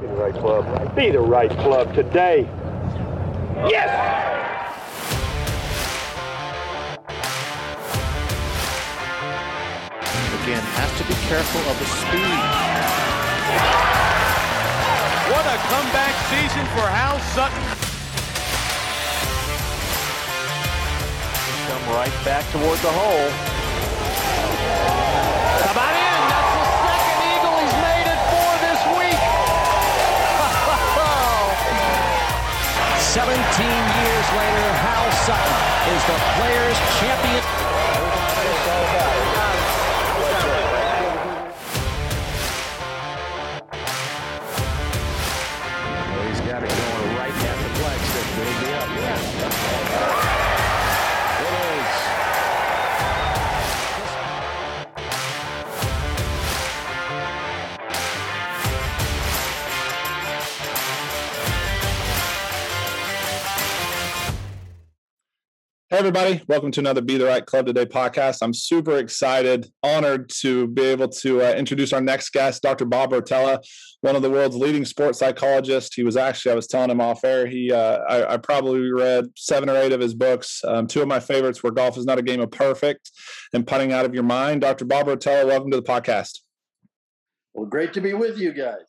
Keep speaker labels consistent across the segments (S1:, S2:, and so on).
S1: Be the right club. Be the right club today. Yes!
S2: Again, has to be careful of the speed.
S3: What a comeback season for Hal Sutton.
S2: Come right back toward the hole.
S4: 17 years later, Hal Sutton is the Players' Champion.
S5: Hey, everybody. Welcome to another Be the Right Club Today podcast. I'm super excited, honored to be able to uh, introduce our next guest, Dr. Bob Rotella, one of the world's leading sports psychologists. He was actually, I was telling him off air, he, uh, I, I, probably read seven or eight of his books. Um, two of my favorites were Golf is Not a Game of Perfect and Putting Out of Your Mind. Dr. Bob Rotella, welcome to the podcast.
S6: Well, great to be with you guys.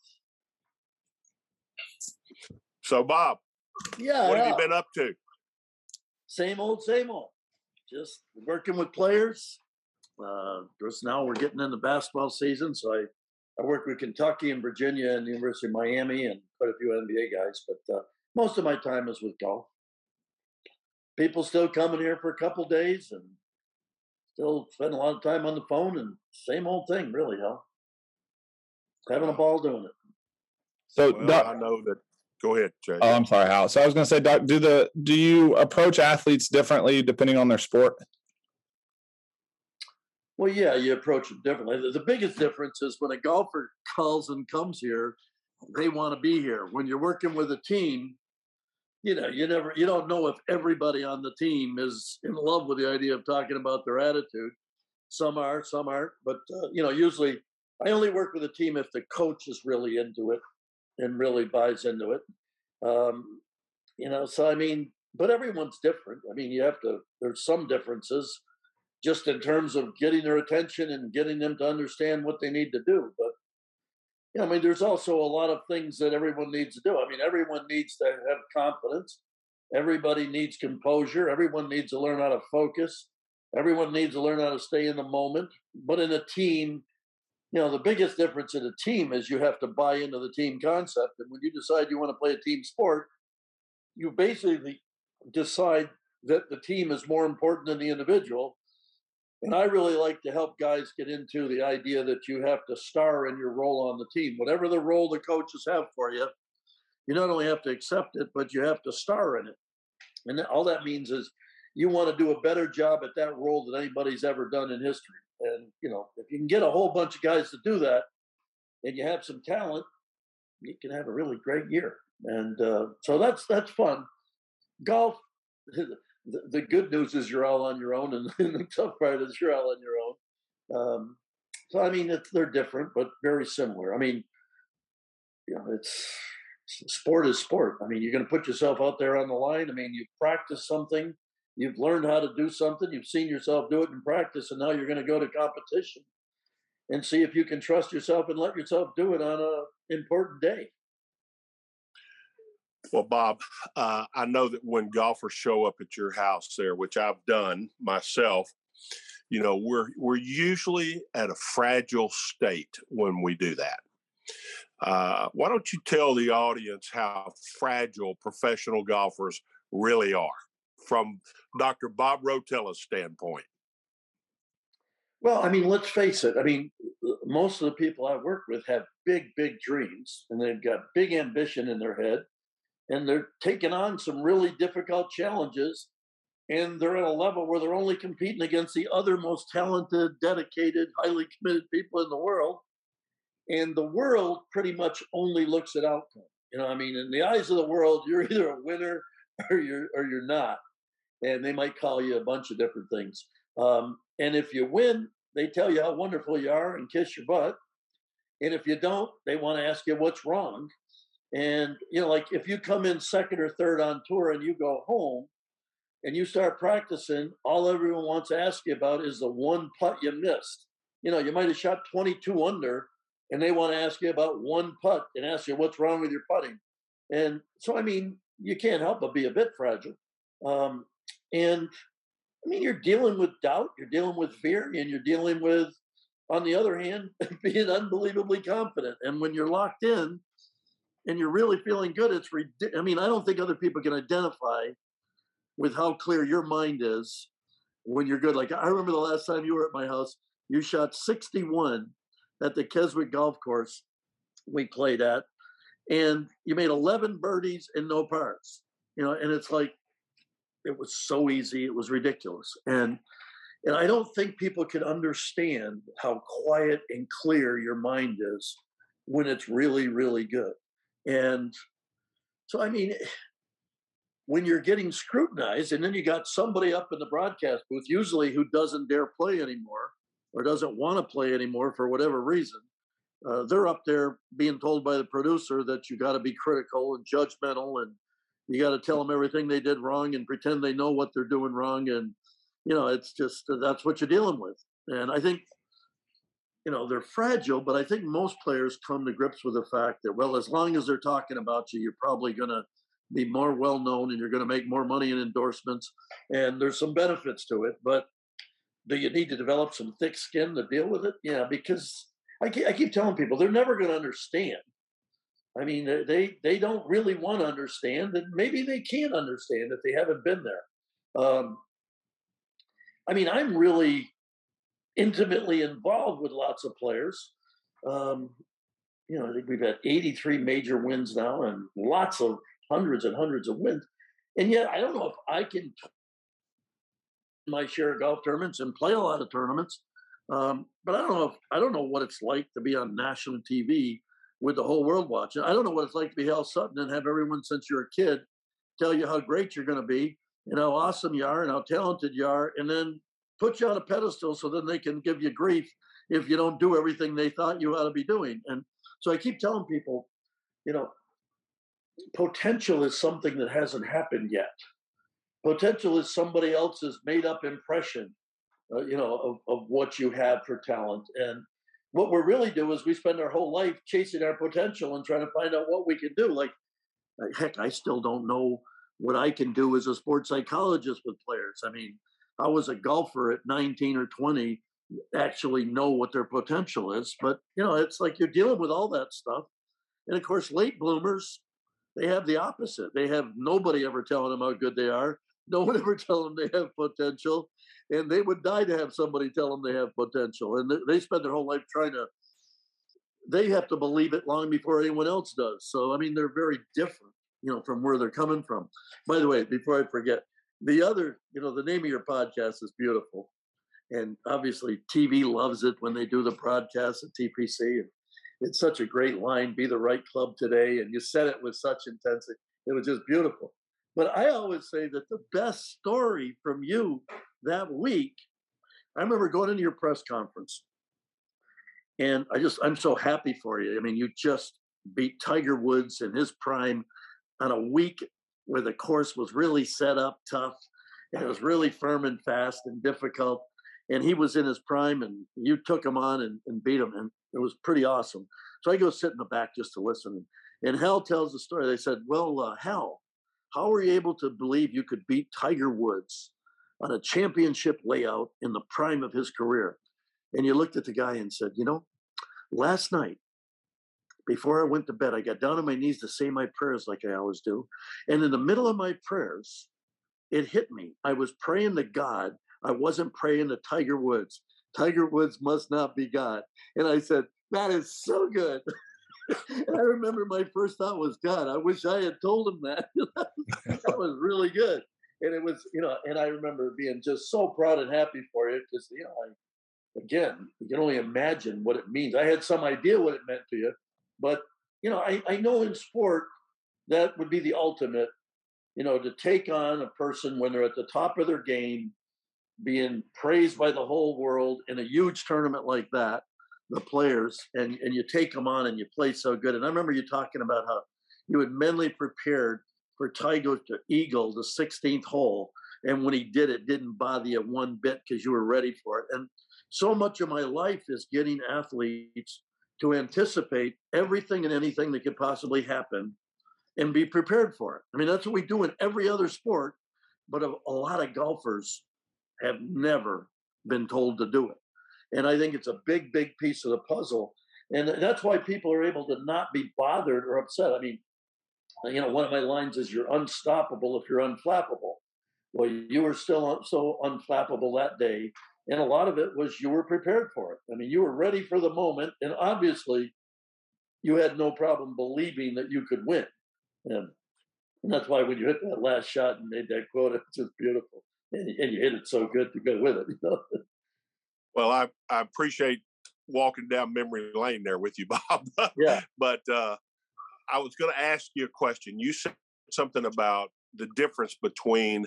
S7: So, Bob,
S6: Yeah,
S7: what have you been up to?
S6: Same old, same old. Just working with players. Uh, just now we're getting into basketball season, so I, I work with Kentucky and Virginia and the University of Miami and quite a few NBA guys. But uh, most of my time is with golf. People still coming here for a couple days and still spend a lot of time on the phone and same old thing, really, huh? Having a ball doing it.
S5: So,
S7: Well,
S5: Doc-
S7: I know that. Go ahead, Jay.
S5: oh, I'm sorry, Hal. So I was going to say, Doc, do the do you approach athletes differently depending on their sport?
S6: Well, yeah, you approach it differently. The- The biggest difference is when a golfer calls and comes here, they want to be here. When you're working with a team, you know, you never, you don't know if everybody on the team is in love with the idea of talking about their attitude. Some are, some aren't, but uh, you know, usually I only work with a team if the coach is really into it and really buys into it. Um, you know, so I mean, but everyone's different. I mean, you have to. There's some differences just in terms of getting their attention and getting them to understand what they need to do. But yeah, I mean, there's also a lot of things that everyone needs to do. I mean, everyone needs to have confidence. Everybody needs composure. Everyone needs to learn how to focus. Everyone needs to learn how to stay in the moment. But in a team, you know, the biggest difference in a team is you have to buy into the team concept. And when you decide you want to play a team sport, you basically decide that the team is more important than the individual. And I really like to help guys get into the idea that you have to star in your role on the team. Whatever the role the coaches have for you, you not only have to accept it, but you have to star in it. And all that means is you want to do a better job at that role than anybody's ever done in history. And, you know, if you can get a whole bunch of guys to do that and you have some talent, you can have a really great year. And uh, so that's that's fun. Golf, the, good news is you're all on your own, and, the tough part is you're all on your own. Um, so I mean, it's, they're different, but very similar. I mean, you know, it's sport is sport. I mean, you're going to put yourself out there on the line. I mean, you practice something, you've learned how to do something, you've seen yourself do it in practice, and now you're going to go to competition and see if you can trust yourself and let yourself do it on a important day.
S7: Well, Bob, uh, I know that when golfers show up at your house there, which I've done myself, you know, we're we're usually at a fragile state when we do that. Uh, why don't you tell the audience how fragile professional golfers really are from Dr. Bob Rotella's standpoint?
S6: Well, I mean, let's face it. I mean, uh, most of the people I work with have big, big dreams and they've got big ambition in their head and they're taking on some really difficult challenges. And they're at a level where they're only competing against the other most talented, dedicated, highly committed people in the world. And the world pretty much only looks at outcome. You know, I mean, in the eyes of the world, you're either a winner or you're or you're not. And they might call you a bunch of different things. Um, and if you win, they tell you how wonderful you are and kiss your butt. And if you don't, they want to ask you what's wrong. And you know, like if you come in second or third on tour and you go home and you start practicing, all everyone wants to ask you about is the one putt you missed. You know, you might have shot 22 under, and they want to ask you about one putt and ask you what's wrong with your putting. And so, I mean, you can't help but be a bit fragile. Um, and I mean, you're dealing with doubt, you're dealing with fear, and you're dealing with, on the other hand, being unbelievably confident. And when you're locked in and you're really feeling good, it's. I mean, I don't think other people can identify with how clear your mind is when you're good. Like I remember the last time you were at my house, you shot 61 at the Keswick Golf Course we played at, and you made 11 birdies and no pars. You know, and it's like it was so easy, it was ridiculous. And and I don't think people can understand how quiet and clear your mind is when it's really, really good. And so, I mean, when you're getting scrutinized, and then you got somebody up in the broadcast booth, usually who doesn't dare play anymore or doesn't want to play anymore for whatever reason, uh, they're up there being told by the producer that you got to be critical and judgmental and you got to tell them everything they did wrong and pretend they know what they're doing wrong and you know it's just uh, that's what you're dealing with. And i think you know they're fragile but i think most players come to grips with the fact that well as long as they're talking about you you're probably going to be more well known and you're going to make more money in endorsements and there's some benefits to it but do you need to develop some thick skin to deal with it? Yeah because i keep, I keep telling people they're never going to understand i mean they they don't really want to understand and maybe they can't understand if they haven't been there um, i mean i'm really intimately involved with lots of players um, you know i think we've had 83 major wins now and lots of hundreds and hundreds of wins. And yet, I don't know if I can my share of golf tournaments and play a lot of tournaments. Um, but I don't know if I don't know what it's like to be on national TV with the whole world watching. I don't know what it's like to be Hal Sutton and have everyone since you're a kid tell you how great you're going to be and how awesome you are and how talented you are, and then put you on a pedestal so then they can give you grief if you don't do everything they thought you ought to be doing. And so I keep telling people, you know, potential is something that hasn't happened yet. Potential is somebody else's made up impression, uh, you know, of, of what you have for talent. And what we're really do is we spend our whole life chasing our potential and trying to find out what we can do. Like, heck, I still don't know what I can do as a sports psychologist with players. I mean, I was a golfer at 19 or 20, actually know what their potential is. But, you know, it's like you're dealing with all that stuff. And of course, late bloomers, they have the opposite. They have nobody ever telling them how good they are. No one ever telling them they have potential, and they would die to have somebody tell them they have potential. And they spend their whole life trying to. They have to believe it long before anyone else does. So I mean, they're very different, you know, from where they're coming from. By the way, before I forget, the other, you know, the name of your podcast is beautiful, and obviously TV loves it when they do the broadcast at TPC. And it's such a great line, be the right club today. And you said it with such intensity. It was just beautiful. But I always say that the best story from you that week, I remember going into your press conference. And I just, I'm so happy for you. I mean, you just beat Tiger Woods in his prime on a week where the course was really set up tough and it was really firm and fast and difficult. And he was in his prime and you took him on and, and beat him. And it was pretty awesome. So I go sit in the back just to listen. And Hal tells the story. They said, Well, uh, Hal, how were you able to believe you could beat Tiger Woods on a championship layout in the prime of his career? And you looked at the guy and said, You know, last night, before I went to bed, I got down on my knees to say my prayers like I always do. And in the middle of my prayers, it hit me. I was praying to God. I wasn't praying to Tiger Woods. Tiger Woods must not be God. And I said, that is so good. I remember my first thought was, God, I wish I had told him that. that was really good. And it was, you know, and I remember being just so proud and happy for you because, you know, I, again, you can only imagine what it means. I had some idea what it meant to you, but, you know, I, I know in sport that would be the ultimate, you know, to take on a person when they're at the top of their game being praised by the whole world in a huge tournament like that, the players, and, and you take them on and you play so good. And I remember you talking about how you had mentally prepared for Tiger to eagle the 16th hole. And when he did it, didn't bother you one bit because you were ready for it. And so much of my life is getting athletes to anticipate everything and anything that could possibly happen and be prepared for it. I mean, that's what we do in every other sport, but a, a lot of golfers have never been told to do it. And I think it's a big, big piece of the puzzle. And that's why people are able to not be bothered or upset. I mean, you know, one of my lines is you're unstoppable if you're unflappable. Well, you were still so unflappable that day. And a lot of it was you were prepared for it. I mean, you were ready for the moment. And obviously, you had no problem believing that you could win. And, and that's why when you hit that last shot and made that quote, it's just beautiful. And, and you hit it so good to go with it. You know?
S7: Well, I, I appreciate walking down memory lane there with you, Bob.
S6: yeah.
S7: But uh, I was going to ask you a question. You said something about the difference between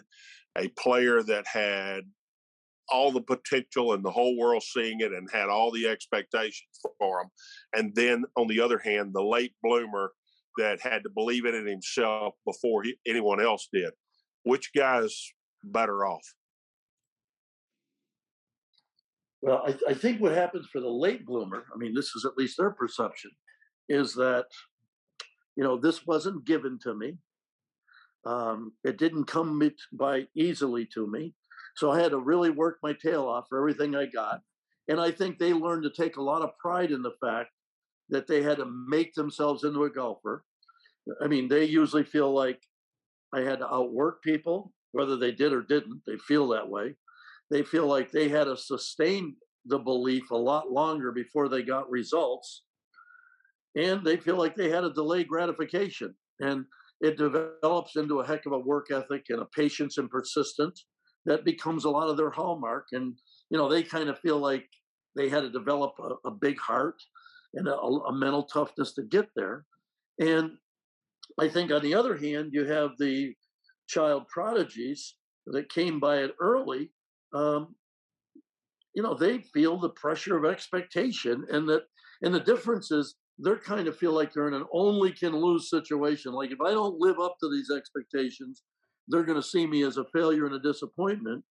S7: a player that had all the potential and the whole world seeing it and had all the expectations for him, and then on the other hand, the late bloomer that had to believe in it himself before he, anyone else did. Which guy's better off?
S6: Well, I, I, think what happens for the late bloomer, I mean, this is at least their perception, is that, you know, this wasn't given to me. Um, it didn't come by easily to me. So I had to really work my tail off for everything I got. And I think they learned to take a lot of pride in the fact that they had to make themselves into a golfer. I mean, they usually feel like I had to outwork people, whether they did or didn't. They feel that way they feel like they had to sustain the belief a lot longer before they got results. And they feel like they had a delay gratification. And it develops into a heck of a work ethic and a patience and persistence that becomes a lot of their hallmark. And, you know, they kind of feel like they had to develop a, a big heart and a, a mental toughness to get there. And I think on the other hand, you have the child prodigies that came by it early um, you know, they feel the pressure of expectation, and that, and the difference is they're kind of feel like they're in an only can lose situation. Like if I don't live up to these expectations, they're going to see me as a failure and a disappointment.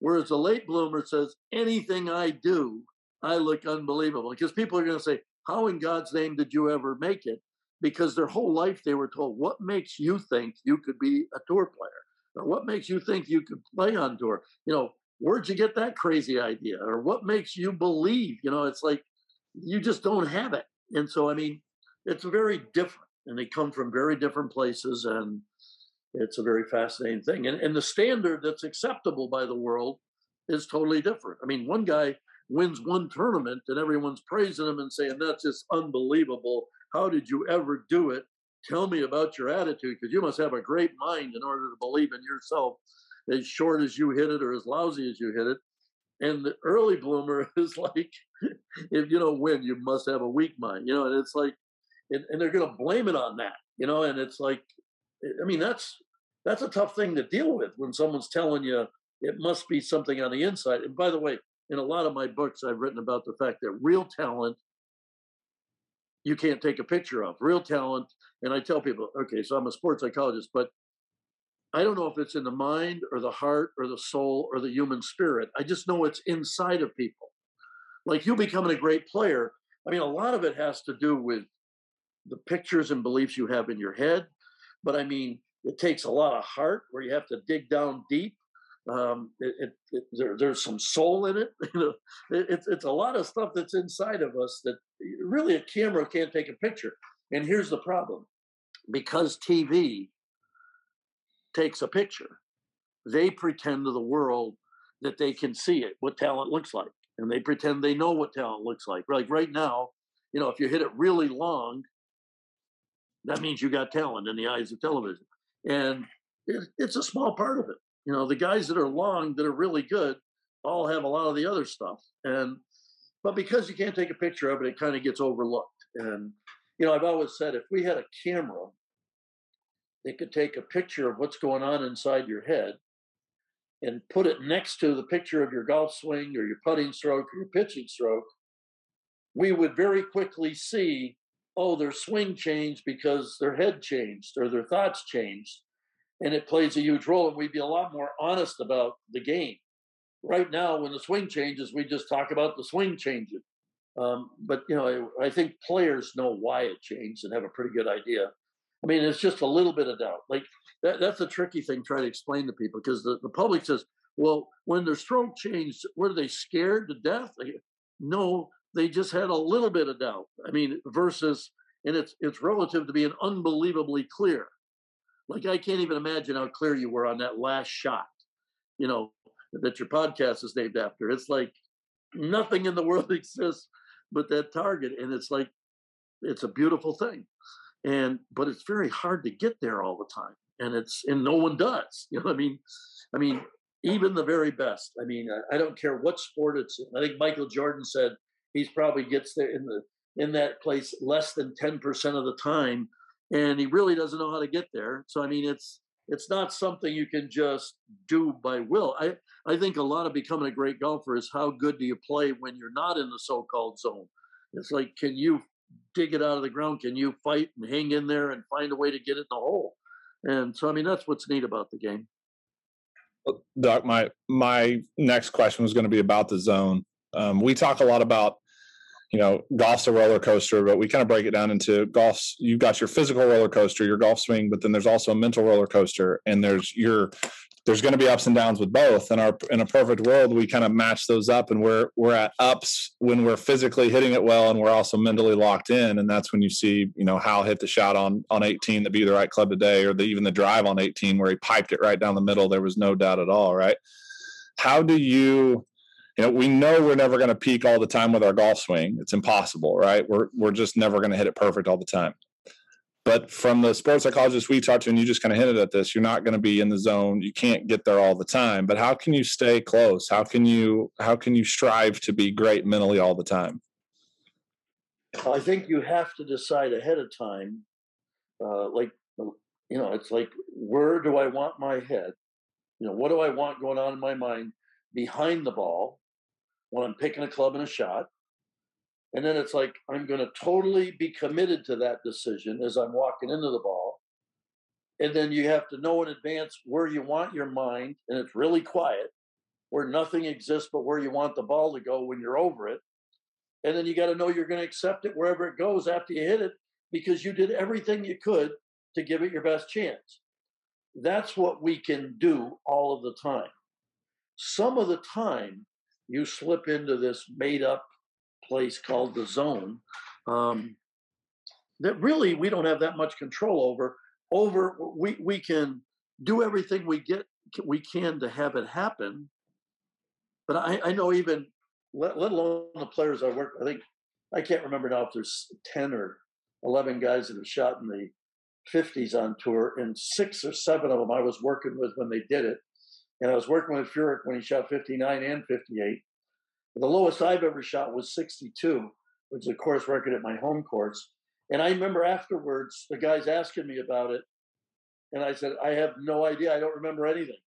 S6: Whereas the late bloomer says, anything I do, I look unbelievable. Because people are going to say, how in God's name did you ever make it? Because their whole life they were told, what makes you think you could be a tour player? Or what makes you think you could play on tour? You know, where'd you get that crazy idea? Or what makes you believe you know it's like you just don't have it. And so i mean it's very different and they come from very different places and it's a very fascinating thing. And, and the standard that's acceptable by the world is totally different. I mean one guy wins one tournament and everyone's praising him and saying that's just unbelievable. How did you ever do it? Tell me about your attitude because you must have a great mind in order to believe in yourself as short as you hit it or as lousy as you hit it. And the early bloomer is like, if you don't win, you must have a weak mind, you know, and it's like, and, and they're going to blame it on that, you know, and it's like, I mean, that's, that's a tough thing to deal with when someone's telling you it must be something on the inside. And by the way, in a lot of my books, I've written about the fact that real talent you can't take a picture of. Real talent, and I tell people, okay, so I'm a sports psychologist, but I don't know if it's in the mind or the heart or the soul or the human spirit. I just know it's inside of people. Like you becoming a great player, I mean, a lot of it has to do with the pictures and beliefs you have in your head. But I mean, it takes a lot of heart where you have to dig down deep. Um, it, it, it, there, there's some soul in it. You know, it's it's a lot of stuff that's inside of us that really a camera can't take a picture. And here's the problem: because TV takes a picture, they pretend to the world that they can see it, what talent looks like. And they pretend they know what talent looks like. Like right now, you know, if you hit it really long, that means you got talent in the eyes of television. And it, it's a small part of it. You know, the guys that are long, that are really good, all have a lot of the other stuff. And, but because you can't take a picture of it, it kind of gets overlooked. And, you know, I've always said if we had a camera they could take a picture of what's going on inside your head and put it next to the picture of your golf swing or your putting stroke or your pitching stroke, we would very quickly see oh, their swing changed because their head changed or their thoughts changed. And it plays a huge role. And we'd be a lot more honest about the game. Right now, when the swing changes, we just talk about the swing changing. Um, but, you know, I, I think players know why it changed and have a pretty good idea. I mean, it's just a little bit of doubt. Like, that, that's a tricky thing trying to explain to people because the, the public says, well, when their stroke changed, were they scared to death? No, they just had a little bit of doubt. I mean, versus, and it's it's relative to being unbelievably clear. Like I can't even imagine how clear you were on that last shot. You know that your podcast is named after. It's like nothing in the world exists but that target, and it's like it's a beautiful thing. And but it's very hard to get there all the time, and it's and no one does. You know, I mean, I mean, even the very best. I mean, I, I don't care what sport it's in. I think Michael Jordan said he's probably gets there in the in that place less than 10% of the time and he really doesn't know how to get there so i mean it's it's not something you can just do by will i i think a lot of becoming a great golfer is how good do you play when you're not in the so-called zone it's like can you dig it out of the ground can you fight and hang in there and find a way to get it in the hole and so i mean that's what's neat about the game
S5: Doc, my my next question was going to be about the zone. Um, we talk a lot about you know, golf's a roller coaster, but we kind of break it down into golf's you've got your physical roller coaster, your golf swing, but then there's also a mental roller coaster and there's your there's going to be ups and downs with both. And our in a perfect world, we kind of match those up and we're we're at ups when we're physically hitting it well and we're also mentally locked in. And that's when you see, you know, Hal hit the shot on on 18 to be the right club today, or the, even the drive on 18 where he piped it right down the middle. There was no doubt at all, right? How do you you know, we know we're never going to peak all the time with our golf swing. It's impossible, right? We're we're just never going to hit it perfect all the time. But from the sports psychologists we talked to, and you just kind of hinted at this, you're not going to be in the zone. You can't get there all the time. But how can you stay close? How can you how can you strive to be great mentally all the time?
S6: I think you have to decide ahead of time. Uh, like you know, it's like where do I want my head? You know, what do I want going on in my mind behind the ball? when I'm picking a club and a shot. And then it's like I'm going to totally be committed to that decision as I'm walking into the ball. And then you have to know in advance where you want your mind, and it's really quiet, where nothing exists but where you want the ball to go when you're over it. And then you got to know you're going to accept it wherever it goes after you hit it because you did everything you could to give it your best chance. That's what we can do all of the time. Some of the time, you slip into this made up place called the zone um, that really we don't have that much control over over we we can do everything we get we can to have it happen but i, I know even let, let alone the players i work i think i can't remember now if there's 10 or 11 guys that have shot in the 50s on tour and six or seven of them i was working with when they did it and I was working with Furyk when he shot 59 and 58. The lowest I've ever shot was 62, which is a course record at my home course. And I remember afterwards the guys asking me about it. And I said, I have no idea. I don't remember anything.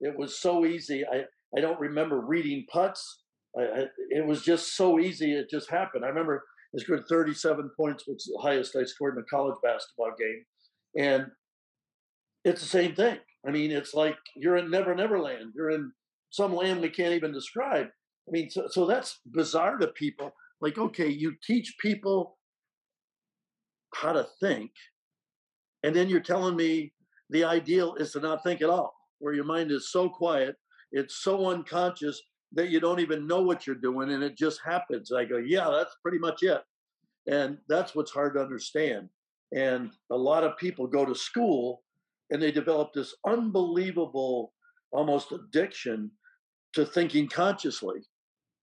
S6: It was so easy. I, I don't remember reading putts. I, I, it was just so easy. It just happened. I remember I scored 37 points, which is the highest I scored in a college basketball game. And it's the same thing. I mean, it's like you're in Never Never Land. You're in some land we can't even describe. I mean, so, so that's bizarre to people. Like, okay, you teach people how to think, and then you're telling me the ideal is to not think at all, where your mind is so quiet, it's so unconscious that you don't even know what you're doing, and it just happens. I go, yeah, that's pretty much it. And that's what's hard to understand. And a lot of people go to school and they develop this unbelievable almost addiction to thinking consciously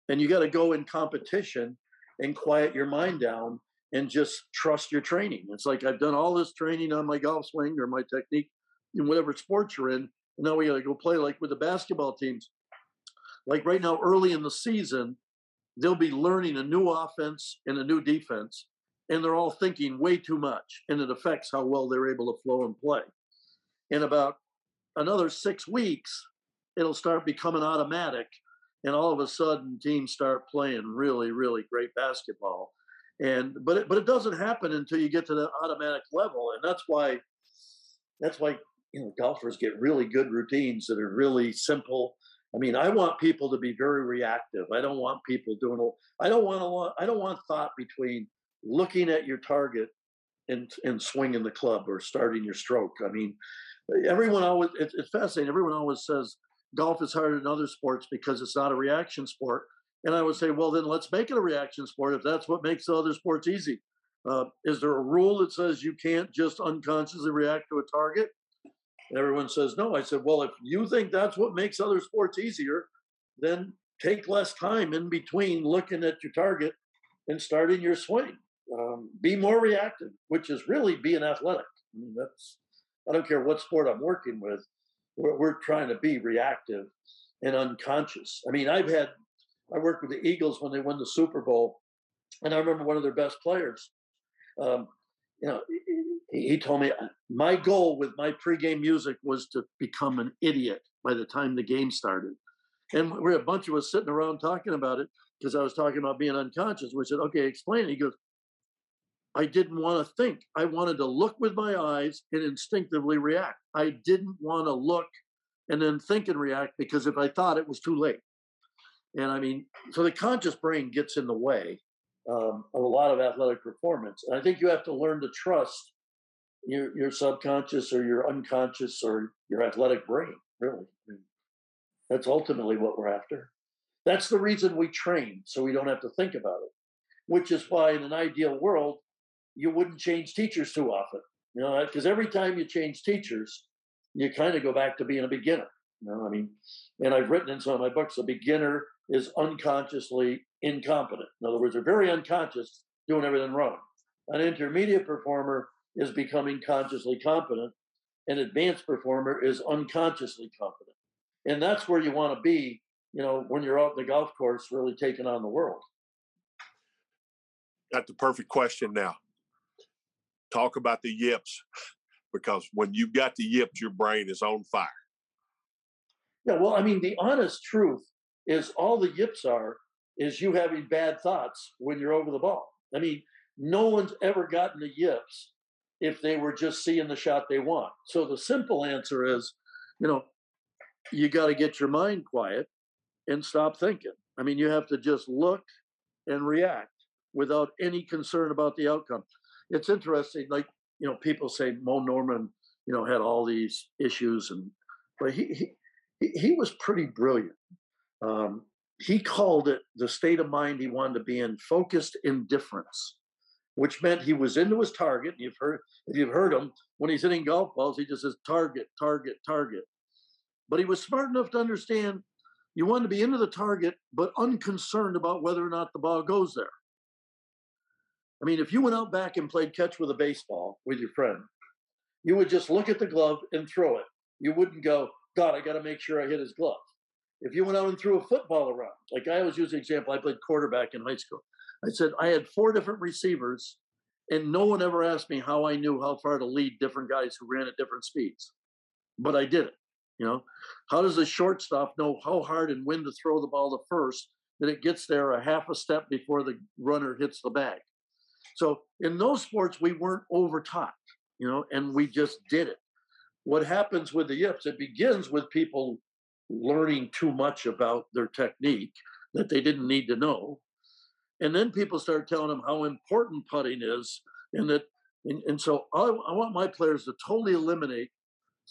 S6: and you got to go in competition and quiet your mind down and just trust your training. It's like i've done all this training on my golf swing or my technique in whatever sport you're in and now we got to go play like with the basketball teams. Like right now early in the season they'll be learning a new offense and a new defense and they're all thinking way too much and it affects how well they're able to flow and play. In about another six weeks it'll start becoming automatic and all of a sudden teams start playing really really great basketball And but it, but it doesn't happen until you get to the automatic level, and that's why that's why you know golfers get really good routines that are really simple. I mean, I want people to be very reactive. I don't want people doing. I don't want. I don't want thought between looking at your target and and swinging the club or starting your stroke. I mean, everyone always. It's fascinating. Everyone always says golf is harder than other sports because it's not a reaction sport. And I would say, well, then let's make it a reaction sport if that's what makes the other sports easy. Uh, is there a rule that says you can't just unconsciously react to a target? And everyone says no. I said, well, if you think that's what makes other sports easier, then take less time in between looking at your target and starting your swing. Um, be more reactive, which is really being athletic. I mean, that's I don't care what sport I'm working with. We're, we're trying to be reactive and unconscious. I mean, I've had I worked with the Eagles when they won the Super Bowl, and I remember one of their best players. Um, you know, he, he told me my goal with my pregame music was to become an idiot by the time the game started. And we are a bunch of us sitting around talking about it because I was talking about being unconscious. We said, "Okay, explain." It. He goes, "I didn't want to think. I wanted to look with my eyes and instinctively react. I didn't want to look and then think and react because if I thought it was too late." And I mean, so the conscious brain gets in the way um, of a lot of athletic performance. And I think you have to learn to trust your your subconscious or your unconscious or your athletic brain. Really, I mean, that's ultimately what we're after. That's the reason we train, so we don't have to think about it. Which is why, in an ideal world, you wouldn't change teachers too often. You know, because every time you change teachers, you kind of go back to being a beginner. You know, I mean, and I've written in some of my books, a beginner is unconsciously incompetent. In other words, they're very unconscious, doing everything wrong. An intermediate performer is becoming consciously competent. An advanced performer is unconsciously competent. And that's where you want to be, you know, when you're out in the golf course really taking on the world.
S7: Got the perfect question now. Talk about the yips, because when you've got the yips, your brain is on fire.
S6: Yeah, well, I mean, the honest truth is all the yips are is you having bad thoughts when you're over the ball. I mean, no one's ever gotten the yips if they were just seeing the shot they want. So the simple answer is, you know, you got to get your mind quiet and stop thinking. I mean, you have to just look and react without any concern about the outcome. It's interesting, like, you know, people say Moe Norman, you know, had all these issues and but he he he was pretty brilliant. Um, he called it the state of mind he wanted to be in, focused indifference, which meant he was into his target. You've heard if you've heard him when he's hitting golf balls, he just says target, target, target. But he was smart enough to understand you want to be into the target, but unconcerned about whether or not the ball goes there. I mean, if you went out back and played catch with a baseball with your friend, you would just look at the glove and throw it. You wouldn't go, God, I got to make sure I hit his glove. If you went out and threw a football around, like I always use the example, I played quarterback in high school. I said I had four different receivers, and no one ever asked me how I knew how far to lead different guys who ran at different speeds. But I did it. You know, how does a shortstop know how hard and when to throw the ball to first that it gets there a half a step before the runner hits the bag? So in those sports, we weren't over taught, you know, and we just did it. What happens with the yips? It begins with people learning too much about their technique that they didn't need to know. And then people start telling them how important putting is, and that, and, and so I, I want my players to totally eliminate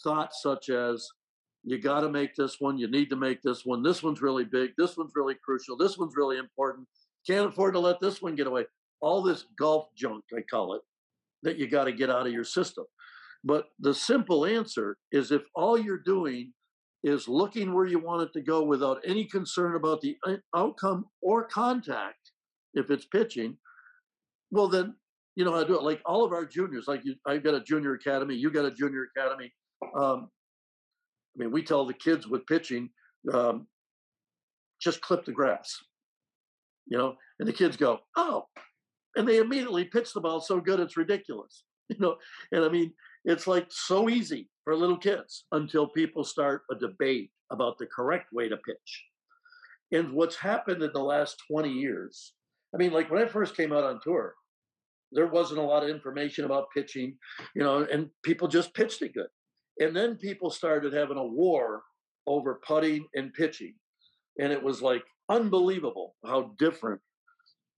S6: thoughts such as, you got to make this one, you need to make this one, this one's really big, this one's really crucial, this one's really important, can't afford to let this one get away. All this golf junk, I call it, that you got to get out of your system. But the simple answer is if all you're doing is looking where you want it to go without any concern about the uh, outcome or contact if it's pitching well then you know how to do it like all of our juniors like you i've got a junior academy you got a junior academy um, i mean we tell the kids with pitching um, just clip the grass you know and the kids go oh and they immediately pitch the ball so good it's ridiculous you know and i mean it's like so easy for little kids until people start a debate about the correct way to pitch. And what's happened in the last 20 years, I mean, like when I first came out on tour, there wasn't a lot of information about pitching, you know, and people just pitched it good. And then people started having a war over putting and pitching. And it was like unbelievable how different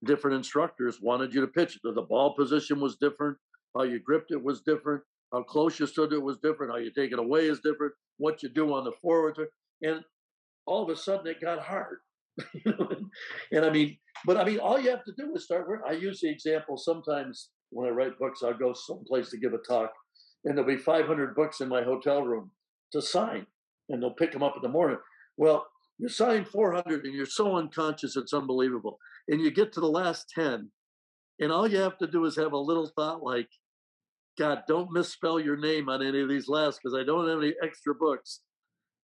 S6: different instructors wanted you to pitch. The, the ball position was different, how you gripped it was different, how close you stood it was different, how you take it away is different, what you do on the forward. And all of a sudden it got hard. and I mean, but I mean, all you have to do is start. work. I use the example sometimes when I write books, I'll go someplace to give a talk, and there'll be 500 books in my hotel room to sign, and they'll pick them up in the morning. Well, you sign 400 and you're so unconscious, it's unbelievable. And you get to the last 10, and all you have to do is have a little thought like, God, don't misspell your name on any of these last because I don't have any extra books.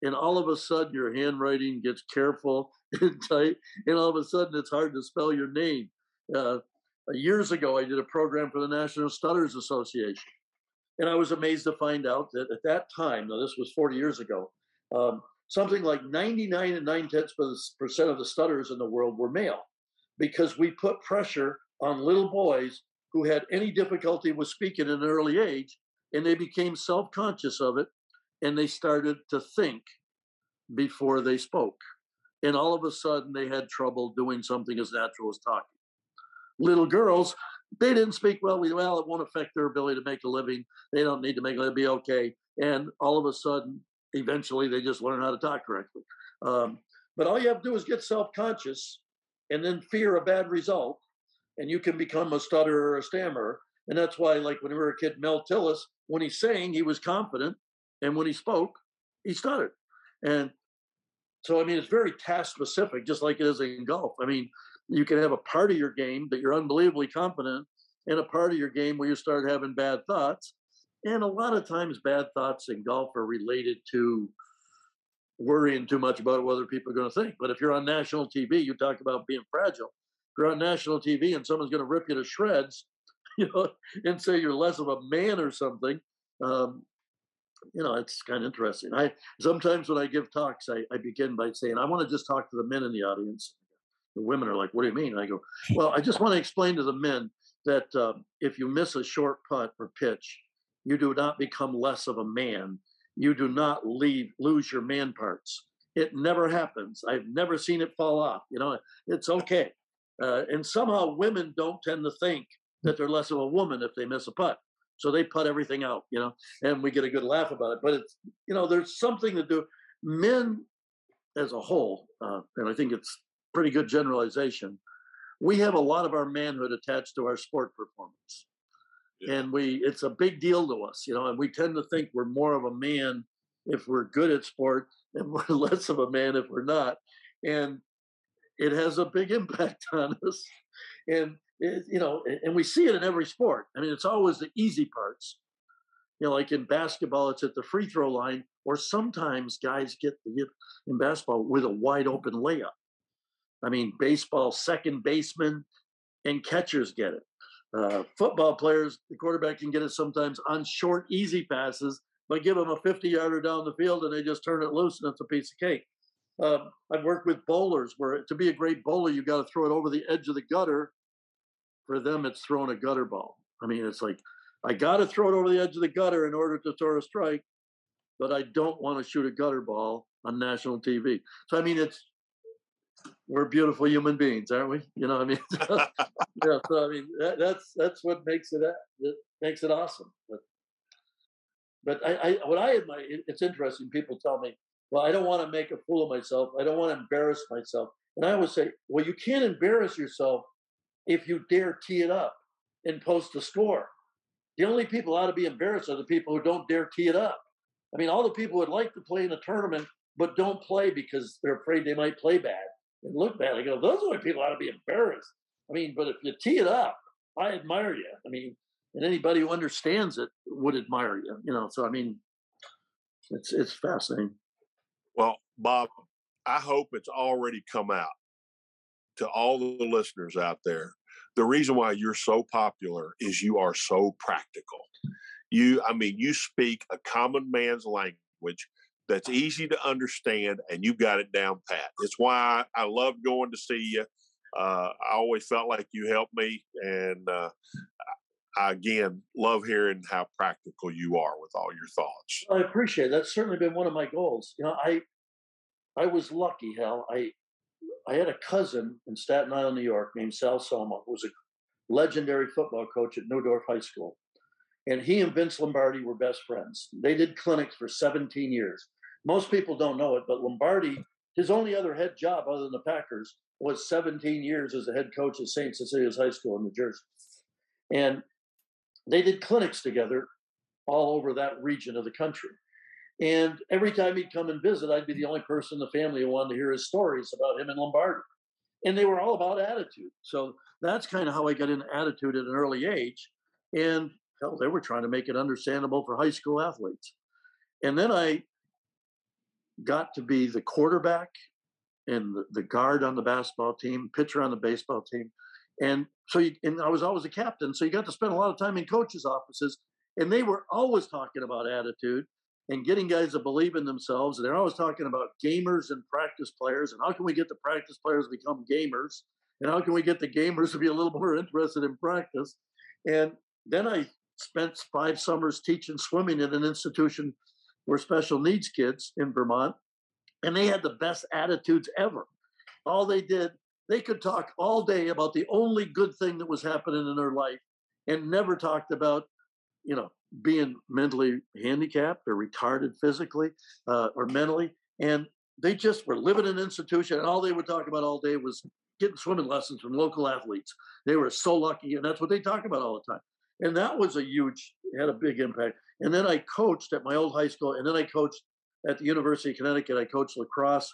S6: And all of a sudden, your handwriting gets careful and tight, and all of a sudden, it's hard to spell your name. Uh, years ago, I did a program for the National Stutters Association, and I was amazed to find out that at that time, now this was 40 years ago, um, something like 99 and 9 tenths percent of the stutters in the world were male because we put pressure on little boys who had any difficulty with speaking at an early age and they became self-conscious of it and they started to think before they spoke. And all of a sudden they had trouble doing something as natural as talking. Little girls they didn't speak well well it won't affect their ability to make a living. They don't need to make it will be okay. And all of a sudden eventually they just learn how to talk correctly um, but all you have to do is get self-conscious and then fear a bad result and you can become a stutterer or a stammerer. And that's why, like when we were a kid, Mel Tillis, when he sang, he was confident, and when he spoke, he stuttered. And so, I mean, it's very task specific, just like it is in golf. I mean, you can have a part of your game that you're unbelievably confident, and a part of your game where you start having bad thoughts. And a lot of times, bad thoughts in golf are related to worrying too much about what other people are going to think. But if you're on national TV, you talk about being fragile you're on national TV and someone's going to rip you to shreds, you know, and say you're less of a man or something. Um, you know, it's kind of interesting. I sometimes when I give talks, I, I begin by saying, I want to just talk to the men in the audience. The women are like, "What do you mean?" I go, "Well, I just want to explain to the men that um, if you miss a short putt or pitch, you do not become less of a man. You do not leave lose your man parts. It never happens. I've never seen it fall off. You know, it's okay. Uh, and somehow women don't tend to think that they're less of a woman if they miss a putt. So they put everything out, you know, and we get a good laugh about it. But it's, you know, there's something to do. Men as a whole, uh, and I think it's pretty good generalization, we have a lot of our manhood attached to our sport performance. And we, it's a big deal to us, you know, and we tend to think we're more of a man if we're good at sport and we're less of a man if we're not. And it has a big impact on us. And, it, you know, and we see it in every sport. I mean, it's always the easy parts. You know, like in basketball, it's at the free throw line, or sometimes guys get the in basketball with a wide open layup. I mean, baseball, second baseman and catchers get it. Uh, football players, the quarterback can get it sometimes on short, easy passes, but give them a 50 yarder down the field and they just turn it loose and it's a piece of cake. Um, I've worked with bowlers where to be a great bowler, you've got to throw it over the edge of the gutter. For them, it's throwing a gutter ball. I mean, it's like, I got to throw it over the edge of the gutter in order to throw a strike, but I don't want to shoot a gutter ball on national TV. So, I mean, it's, we're beautiful human beings, aren't we? You know, I mean, yeah. So, I mean, that, that's that's what makes it uh, that makes it awesome. But, but I, I what I admire, it's interesting. People tell me, well, I don't want to make a fool of myself. I don't want to embarrass myself. And I always say, well, you can't embarrass yourself if you dare tee it up and post a score. The only people ought to be embarrassed are the people who don't dare tee it up. I mean, all the people would like to play in a tournament but don't play because they're afraid they might play bad and look bad. I go, those are the people ought to be embarrassed. I mean, but if you tee it up, I admire you. I mean, and anybody who understands it would admire you. You know, so I mean, it's it's fascinating.
S7: Well, Bob, I hope it's already come out to all the listeners out there. The reason why you're so popular is you are so practical. You, I mean, you speak a common man's language that's easy to understand, and you've got it down pat. It's why I love going to see you. Uh, I always felt like you helped me, and uh, I again love hearing how practical you are with all your thoughts.
S6: I appreciate it. That's certainly been one of my goals. You know, I I was lucky, Hal. I I had a cousin in Staten Island, New York, named Sal Somma, who was a legendary football coach at New Dorp High School. And he and Vince Lombardi were best friends. They did clinics for 17 years. Most people don't know it, but Lombardi, his only other head job other than the Packers was 17 years as a head coach at St. Cecilia's High School in New Jersey. And they did clinics together all over that region of the country. And every time he'd come and visit, I'd be the only person in the family who wanted to hear his stories about him and Lombardi. And they were all about attitude. So that's kind of how I got into attitude at an early age. And Hal, they were trying to make it understandable for high school athletes. And then I got to be the quarterback and the, guard on the basketball team, pitcher on the baseball team. And so, you, and I was always a captain. So you got to spend a lot of time in coaches' offices. And they were always talking about attitude and getting guys to believe in themselves. And they're always talking about gamers and practice players. And how can we get the practice players to become gamers? And how can we get the gamers to be a little more interested in practice? And then I spent five summers teaching swimming at an institution for special needs kids in Vermont. And they had the best attitudes ever. All they did, they could talk all day about the only good thing that was happening in their life and never talked about, you know, being mentally handicapped or retarded physically uh, or mentally. And they just were living in an institution, and all they would talk about all day was getting swimming lessons from local athletes. They were so lucky, and that's what they talk about all the time. And that was a huge, had a big impact. And then I coached at my old high school, and then I coached at the University of Connecticut. I coached lacrosse.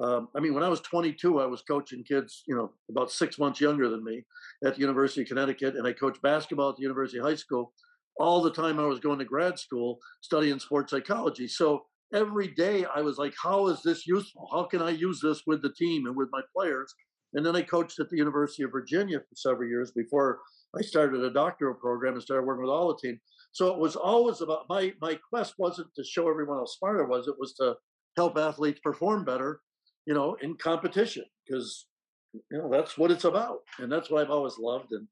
S6: Um, I mean, when I was 22, I was coaching kids, you know, about six months younger than me at the University of Connecticut, and I coached basketball at the University of High School all the time I was going to grad school studying sports psychology. So every day I was like, how is this useful? How can I use this with the team and with my players? And then I coached at the University of Virginia for several years before I started a doctoral program and started working with all the team. So it was always about my my quest wasn't to show everyone how smart I was. It was to help athletes perform better, you know, in competition because you know that's what it's about, and that's what I've always loved. And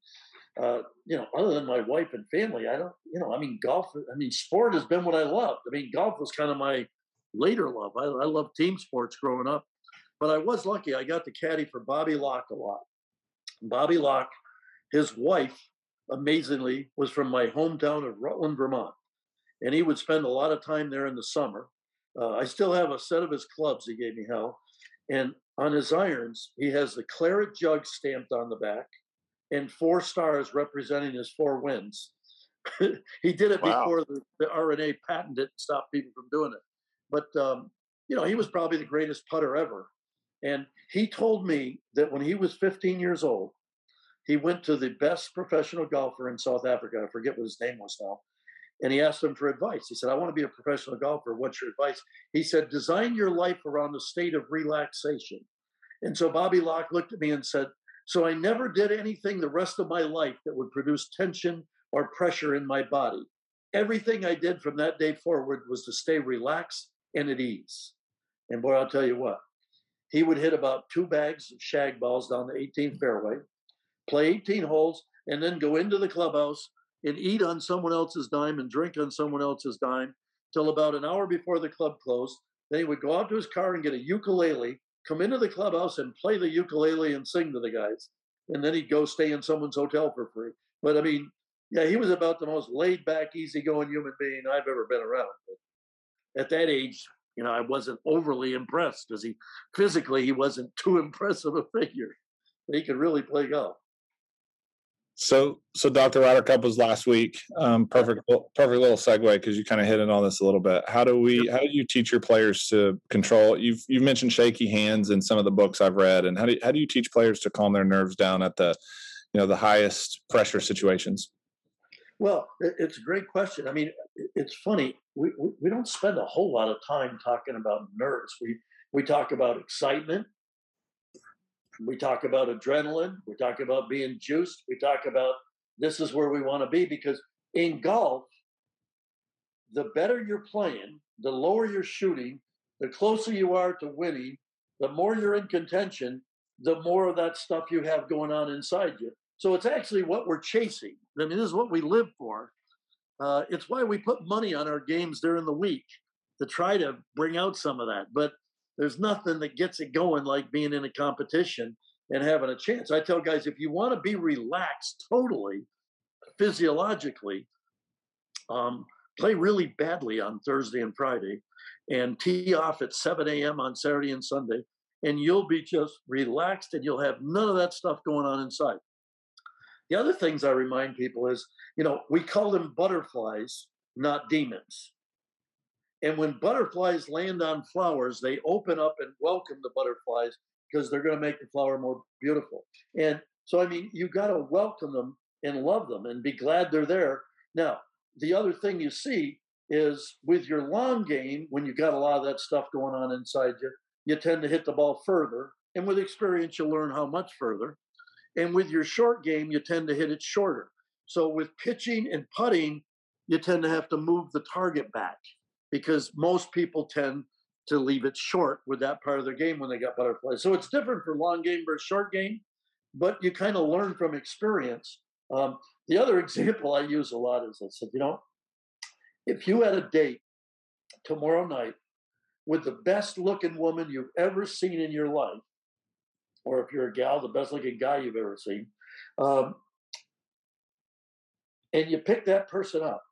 S6: uh, you know, other than my wife and family, I don't, you know, I mean, golf. I mean, sport has been what I loved. I mean, golf was kind of my later love. I, I loved team sports growing up, but I was lucky. I got to caddy for Bobby Locke a lot. Bobby Locke, his wife, amazingly, was from my hometown of Rutland, Vermont, and he would spend a lot of time there in the summer. Uh, I still have a set of his clubs he gave me, Hal, and on his irons, he has the claret jug stamped on the back and four stars representing his four wins. he did it wow. before the, the R&A patented it and stopped people from doing it. But um, you know, he was probably the greatest putter ever. And he told me that when he was 15 years old, he went to the best professional golfer in South Africa. I forget what his name was now. And he asked him for advice. He said, I want to be a professional golfer. What's your advice? He said, Design your life around a state of relaxation. And so Bobby Locke looked at me and said, So I never did anything the rest of my life that would produce tension or pressure in my body. Everything I did from that day forward was to stay relaxed and at ease. And boy, I'll tell you what, he would hit about two bags of shag balls down the 18th fairway, play 18 holes, and then go into the clubhouse and eat on someone else's dime and drink on someone else's dime till about an hour before the club closed. Then he would go out to his car and get a ukulele, come into the clubhouse and play the ukulele and sing to the guys. And then he'd go stay in someone's hotel for free. But I mean, yeah, he was about the most laid back, easygoing human being I've ever been around. But at that age, you know, I wasn't overly impressed because he physically he wasn't too impressive a figure. but He could really play golf.
S5: So, so Dr. Ryder Cup was last week. Um, perfect, perfect little segue because you kind of hit in on this a little bit. How do we? How do you teach your players to control? You've you've mentioned shaky hands in some of the books I've read, and how do you, how do you teach players to calm their nerves down at the, you know, the highest pressure situations?
S6: Well, it's a great question. I mean, it's funny. We, we don't spend a whole lot of time talking about nerves. We we talk about excitement. We talk about adrenaline. We talk about being juiced. We talk about this is where we want to be because in golf, the better you're playing, the lower you're shooting, the closer you are to winning, the more you're in contention, the more of that stuff you have going on inside you. So it's actually what we're chasing. I mean, this is what we live for. Uh, it's why we put money on our games during the week to try to bring out some of that. But there's nothing that gets it going like being in a competition and having a chance. I tell guys if you want to be relaxed totally, physiologically, um, play really badly on Thursday and Friday and tee off at 7 a.m. on Saturday and Sunday, and you'll be just relaxed and you'll have none of that stuff going on inside. The other things I remind people is, you know, we call them butterflies, not demons. And when butterflies land on flowers, they open up and welcome the butterflies because they're going to make the flower more beautiful. And so, I mean, you got to welcome them and love them and be glad they're there. Now, the other thing you see is with your long game, when you've got a lot of that stuff going on inside you, you tend to hit the ball further. And with experience, you learn how much further. And with your short game, you tend to hit it shorter. So with pitching and putting, you tend to have to move the target back because most people tend to leave it short with that part of their game when they got butterflies. So it's different for long game versus short game, but you kind of learn from experience. Um, the other example I use a lot is I said, you know, if you had a date tomorrow night with the best looking woman you've ever seen in your life, or if you're a gal, the best looking guy you've ever seen, um, and you pick that person up,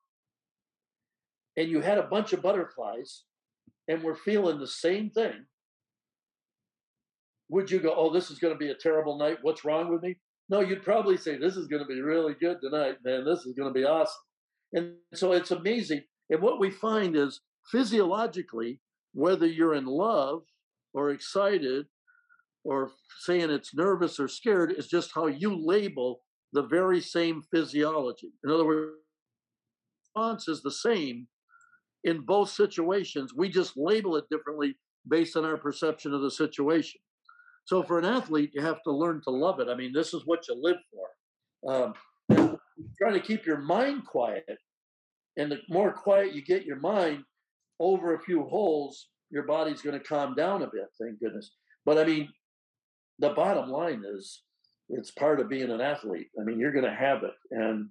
S6: and you had a bunch of butterflies, and we're feeling the same thing, would you go, oh, this is going to be a terrible night? What's wrong with me? No, you'd probably say, this is going to be really good tonight, man. This is going to be awesome. And so it's amazing. And what we find is physiologically, whether you're in love or excited or saying it's nervous or scared, is just how you label the very same physiology. In other words, response is the same in both situations. We just label it differently based on our perception of the situation. So for an athlete, you have to learn to love it. I mean, this is what you live for. Um, trying to keep your mind quiet, and the more quiet you get your mind over a few holes, your body's going to calm down a bit. Thank goodness. But I mean, the bottom line is it's part of being an athlete. I mean, you're going to have it, and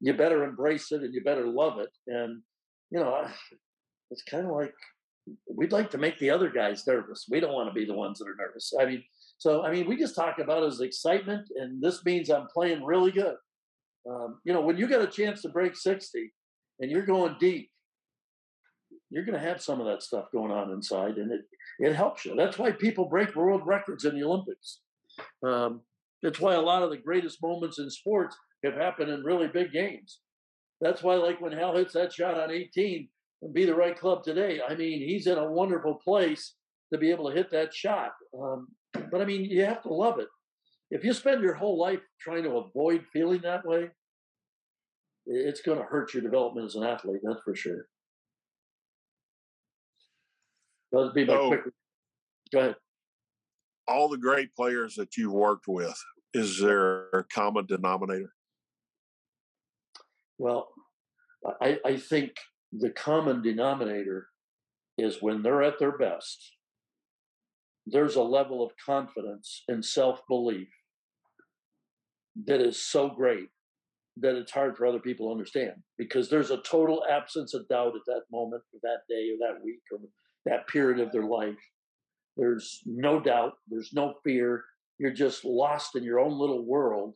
S6: you better embrace it, and you better love it. And you know, it's kind of like we'd like to make the other guys nervous. We don't want to be the ones that are nervous. I mean, so I mean, we just talk about as excitement, and this means I'm playing really good. Um, you know, when you get a chance to break 60 and you're going deep, you're going to have some of that stuff going on inside, and it it helps you. That's why people break world records in the Olympics. Um, why a lot of the greatest moments in sports have happened in really big games. That's why, like when Hal hits that shot on 18 and be the right club today, I mean, he's in a wonderful place to be able to hit that shot. Um, but I mean, you have to love it. If you spend your whole life trying to avoid feeling that way, it's going to hurt your development as an athlete. That's for sure. That'd be my
S7: Oh.
S6: quick. Go ahead.
S7: All the great players that you've worked with, is there a common denominator?
S6: Well, I, I think the common denominator is when they're at their best, there's a level of confidence and self belief that is so great that it's hard for other people to understand because there's a total absence of doubt at that moment, or that day, or that week, or that period of their life. There's no doubt, there's no fear. You're just lost in your own little world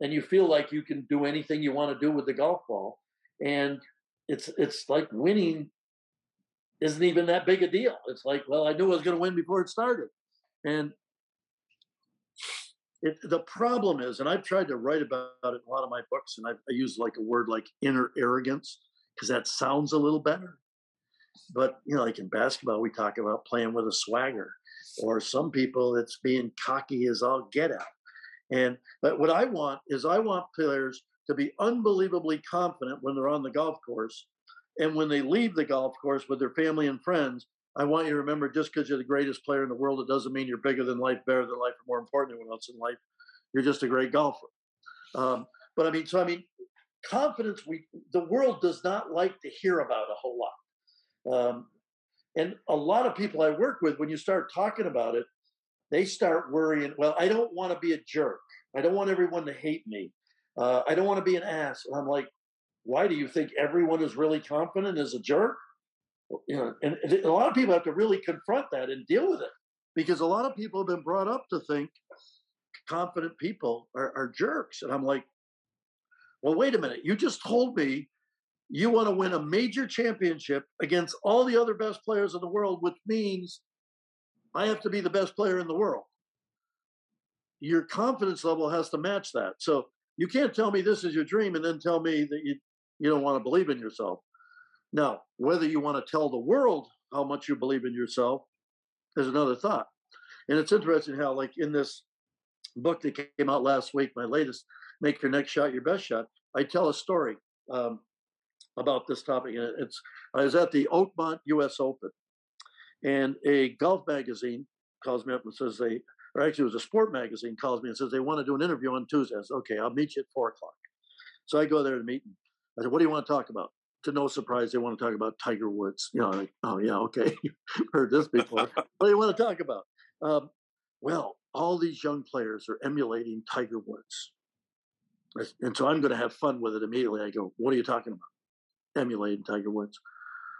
S6: and you feel like you can do anything you want to do with the golf ball and it's it's like winning isn't even that big a deal. It's like well i knew i was going to win before it started. And it, the problem is and i've tried to write about it in a lot of my books and I've, i use like a word like inner arrogance because that sounds a little better. But you know like in basketball we talk about playing with a swagger or some people it's being cocky as all get out and but what I want is I want players to be unbelievably confident when they're on the golf course. And when they leave the golf course with their family and friends, I want you to remember just because you're the greatest player in the world, it doesn't mean you're bigger than life, better than life, or more important than else in life. You're just a great golfer. Um, but I mean, so I mean, confidence. We the world does not like to hear about a whole lot. Um, and a lot of people I work with, when you start talking about it, they start worrying, well, I don't want to be a jerk. I don't want everyone to hate me. Uh, I don't want to be an ass. And I'm like, why do you think everyone is really confident is a jerk? You know, and a lot of people have to really confront that and deal with it because a lot of people have been brought up to think confident people are, are jerks. And I'm like, well, wait a minute. You just told me you want to win a major championship against all the other best players in the world, which means I have to be the best player in the world. Your confidence level has to match that. So you can't tell me this is your dream and then tell me that you, you don't want to believe in yourself. Now, whether you want to tell the world how much you believe in yourself is another thought. And it's interesting how, like in this book that came out last week, my latest, Make Your Next Shot Your Best Shot, I tell a story um, about this topic. And it's I was at the Oakmont U.S. Open, and a golf magazine calls me up and says they, or actually it was a sport magazine calls me and says they want to do an interview on Tuesday. I said, okay, I'll meet you at four o'clock. So I go there to meet. Them. I said, what do you want to talk about? To no surprise, they want to talk about Tiger Woods. You know, like, oh yeah, okay, heard this before. what do you want to talk about? Um, well, all these young players are emulating Tiger Woods. And so I'm going to have fun with it immediately. I go, What are you talking about? Emulating Tiger Woods.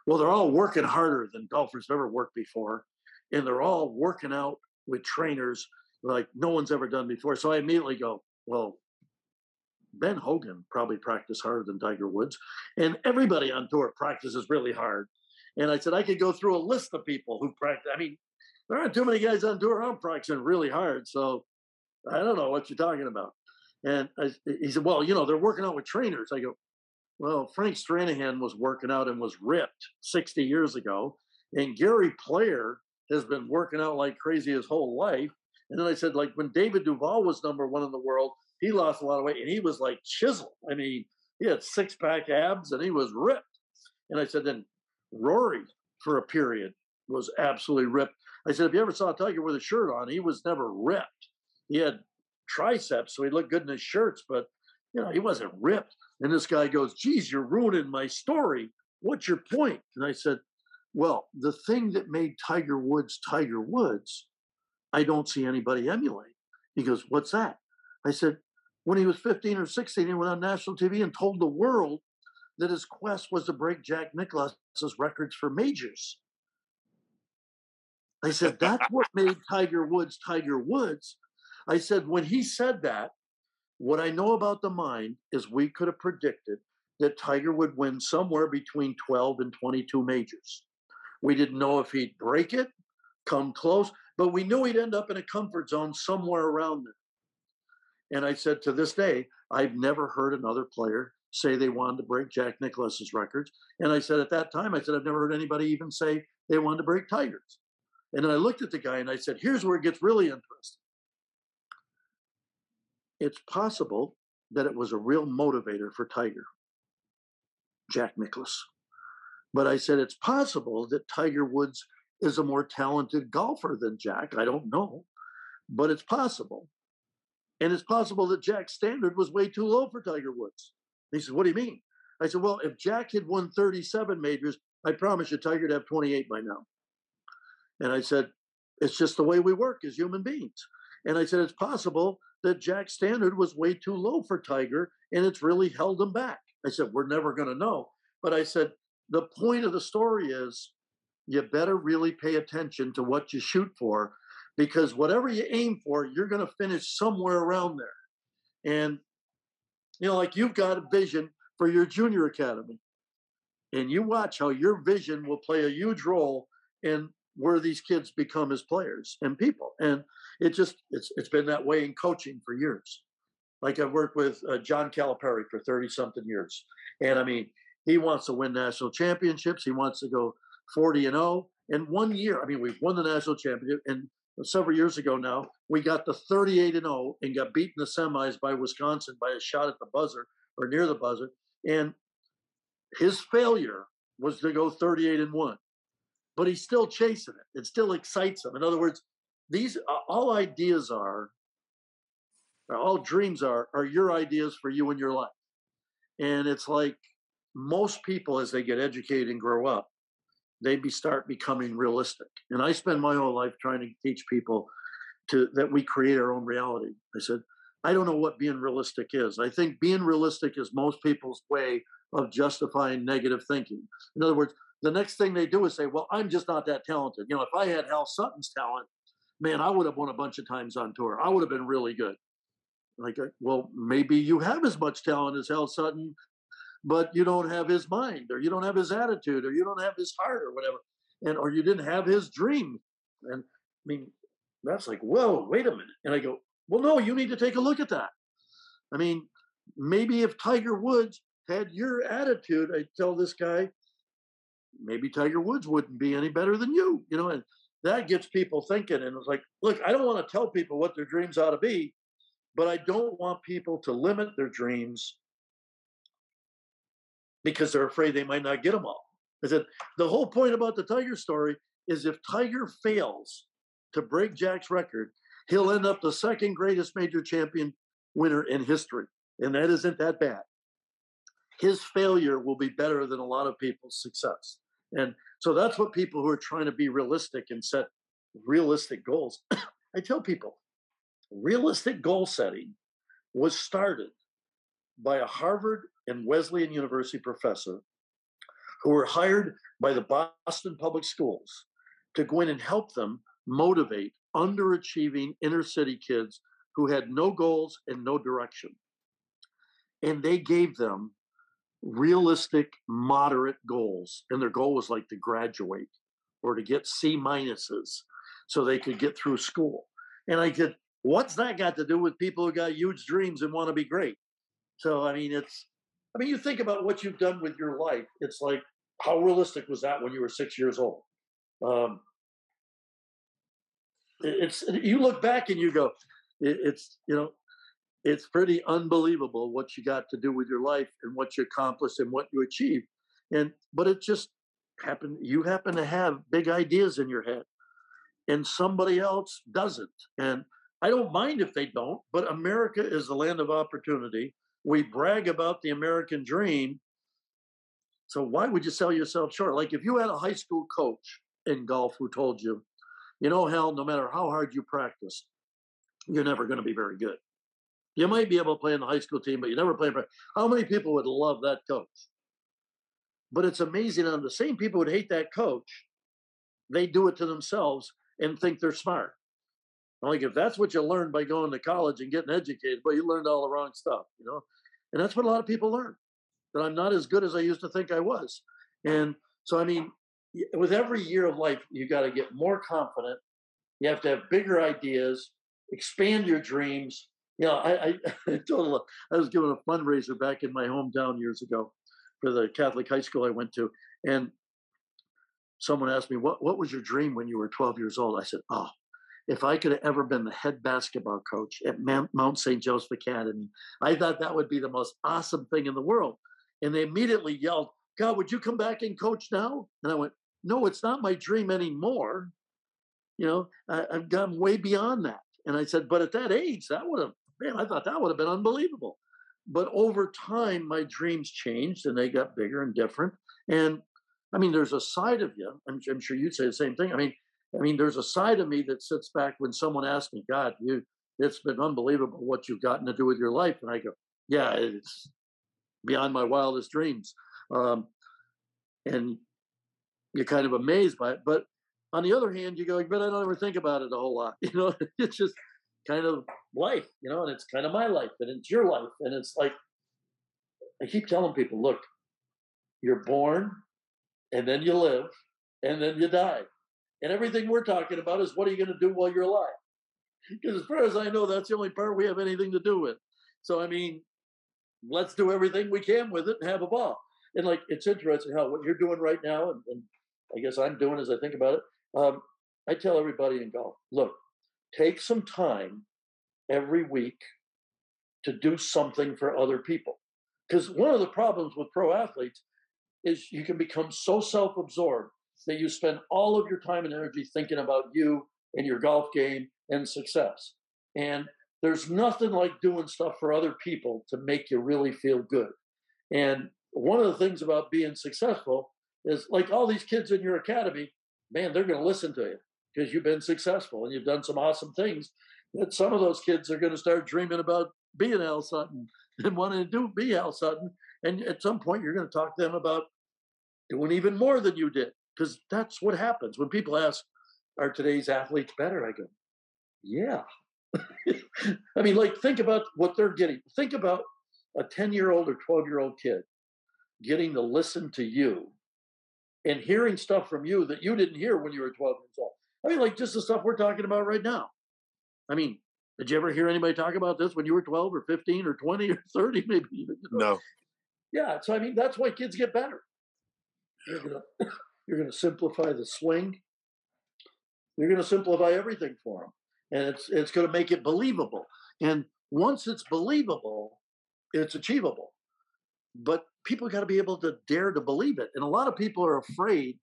S6: Well, they're all working harder than golfers have ever worked before. And they're all working out with trainers like no one's ever done before. So I immediately go, Well, Ben Hogan probably practiced harder than Tiger Woods. And everybody on tour practices really hard. And I said, I could go through a list of people who practice. I mean, there aren't too many guys on tour I'm practicing really hard. So I don't know what you're talking about. And I, he said, Well, you know, they're working out with trainers. I go, Well, Frank Stranahan was working out and was ripped 60 years ago. And Gary Player has been working out like crazy his whole life. And then I said, like when David Duval was number one in the world, he lost a lot of weight and he was like chiseled. I mean, he had six pack abs and he was ripped. And I said, then Rory for a period was absolutely ripped. I said, if you ever saw Tiger with a shirt on, he was never ripped. He had triceps, so he looked good in his shirts, but you know, he wasn't ripped. And this guy goes, geez, you're ruining my story. What's your point? And I said, well, the thing that made Tiger Woods Tiger Woods, I don't see anybody emulate. He goes, what's that? I said, when he was 15 or 16, he went on national TV and told the world that his quest was to break Jack Nicklaus's records for majors. I said, that's what made Tiger Woods Tiger Woods. I said, when he said that, what I know about the mind is we could have predicted that Tiger would win somewhere between 12 and 22 majors. We didn't know if he'd break it, come close, but we knew he'd end up in a comfort zone somewhere around there. And I said, to this day, I've never heard another player say they wanted to break Jack Nicklaus's records. And I said at that time, I said, I've never heard anybody even say they wanted to break Tiger's. And then I looked at the guy and I said, here's where it gets really interesting. It's possible that it was a real motivator for Tiger, Jack Nicklaus. But I said, it's possible that Tiger Woods is a more talented golfer than Jack. I don't know, but it's possible. And it's possible that Jack's standard was way too low for Tiger Woods. he said, What do you mean? I said, Well, if Jack had won 37 majors, I promise you Tiger'd have 28 by now. And I said, it's just the way we work as human beings. And I said, it's possible that Jack's standard was way too low for Tiger and it's really held him back. I said, we're never going to know. But I said, the point of the story is you better really pay attention to what you shoot for because whatever you aim for, you're going to finish somewhere around there. And, you know, like you've got a vision for your junior academy. And you watch how your vision will play a huge role in where these kids become as players and people. And it just it's it's been that way in coaching for years. Like I've worked with uh, John Calipari for thirty something years, and I mean he wants to win national championships. He wants to go forty and zero. Oh. And one year, I mean, we've won the national championship, and several years ago now, we got the 38 and 0 and got beaten the semis by Wisconsin by a shot at the buzzer or near the buzzer. And his failure was to go 38 and 1 but he's still chasing it. It still excites him. In other words, these uh, all ideas are, all dreams are, are your ideas for you and your life. And it's like most people, as they get educated and grow up, they be, start becoming realistic. And I spend my whole life trying to teach people to that we create our own reality. I said, I don't know what being realistic is. I think being realistic is most people's way of justifying negative thinking. In other words, the next thing they do is say, "Well, I'm just not that talented." You know, if I had Hal Sutton's talent, man, I would have won a bunch of times on tour. I would have been really good. Like, uh, well, maybe you have as much talent as Hal Sutton, but you don't have his mind, or you don't have his attitude, or you don't have his heart, or whatever, and or you didn't have his dream. And I mean, that's like, whoa, wait a minute. And I go, well, no, you need to take a look at that. I mean, maybe if Tiger Woods had your attitude, I tell this guy, maybe Tiger Woods wouldn't be any better than you, you know, and that gets people thinking. And it's like, look, I don't want to tell people what their dreams ought to be, but I don't want people to limit their dreams because they're afraid they might not get them all. I said, the whole point about the Tiger story is if Tiger fails to break Jack's record, he'll end up the second greatest major champion winner in history. And that isn't that bad. His failure will be better than a lot of people's success. And so that's what people who are trying to be realistic and set realistic goals. I tell people realistic goal setting was started by a Harvard and Wesleyan University professor who were hired by the Boston Public Schools to go in and help them motivate underachieving inner city kids who had no goals and no direction. And they gave them realistic, moderate goals. And their goal was like to graduate or to get C minuses so they could get through school. And I said, what's that got to do with people who got huge dreams and want to be great? So, I mean, it's, I mean, you think about what you've done with your life. It's like, how realistic was that when you were six years old? Um, it's you look back and you go, it's you know, it's pretty unbelievable what you got to do with your life and what you accomplished and what you achieved. And but it just happened. You happen to have big ideas in your head, and somebody else doesn't. And I don't mind if they don't. But America is the land of opportunity. We brag about the American dream. So why would you sell yourself short? Like if you had a high school coach in golf who told you, you know, Hal, no matter how hard you practice, you're never going to be very good. You might be able to play in the high school team, but you never play. For, how many people would love that coach? But it's amazing. On the same people would hate that coach, they do it to themselves and think they're smart. I'm Like if that's what you learned by going to college and getting educated, but you learned all the wrong stuff, you know. And that's what a lot of people learn. That I'm not as good as I used to think I was. And so, I mean, with every year of life, you got to get more confident. You have to have bigger ideas, expand your dreams. Know, I, I, I told I was giving a fundraiser back in my hometown years ago for the Catholic high school I went to, and someone asked me, "What what was your dream when you were 12 years old?" I said, "Oh, if I could have ever been the head basketball coach at Mount St. Joseph Academy, I thought that would be the most awesome thing in the world." And they immediately yelled, God, would you come back and coach now? And I went, no, it's not my dream anymore. You know, I, have gone way beyond that. And I said, but at that age, that would have, man, I thought that would have been unbelievable. But over time, my dreams changed and they got bigger and different. And I mean, there's a side of you. I'm, I'm sure you'd say the same thing. I mean, I mean, there's a side of me that sits back when someone asks me, God, you, it's been unbelievable what you've gotten to do with your life. And I go, yeah, it's beyond my wildest dreams. Um, and you're kind of amazed by it. But on the other hand, you go, but I don't ever think about it a whole lot. You know, it's just kind of life, you know, and it's kind of my life and it's your life. And it's like, I keep telling people, look, you're born and then you live and then you die. And everything we're talking about is what are you going to do while you're alive? Because as far as I know, that's the only part we have anything to do with. So, I mean, let's do everything we can with it and have a ball. And like, it's interesting how what you're doing right now, and, and I guess I'm doing as I think about it. Um, I tell everybody in golf, look, take some time every week to do something for other people. Because one of the problems with pro athletes is you can become so self absorbed that you spend all of your time and energy thinking about you and your golf game and success. And there's nothing like doing stuff for other people to make you really feel good. And one of the things about being successful is like all these kids in your academy, man, they're going to listen to you because you've been successful and you've done some awesome things. that some of those kids are going to start dreaming about being Hal Sutton and wanting to do be Hal Sutton. And at some point, you're going to talk to them about doing even more than you did, because that's what happens when people ask, "Are today's athletes better?" I go, "Yeah." I mean, like, think about what they're getting. Think about a 10 year old or 12 year old kid getting to listen to you and hearing stuff from you that you didn't hear when you were 12 years old. I mean, like just the stuff we're talking about right now. I mean, did you ever hear anybody talk about this when you were 12 or 15 or 20 or 30, maybe even?
S7: You know? No.
S6: Yeah. So, I mean, that's why kids get better. You're going to you're going to simplify the swing. You're going to simplify everything for them. And it's, it's going to make it believable. And once it's believable, it's achievable. But people got to be able to dare to believe it. And a lot of people are afraid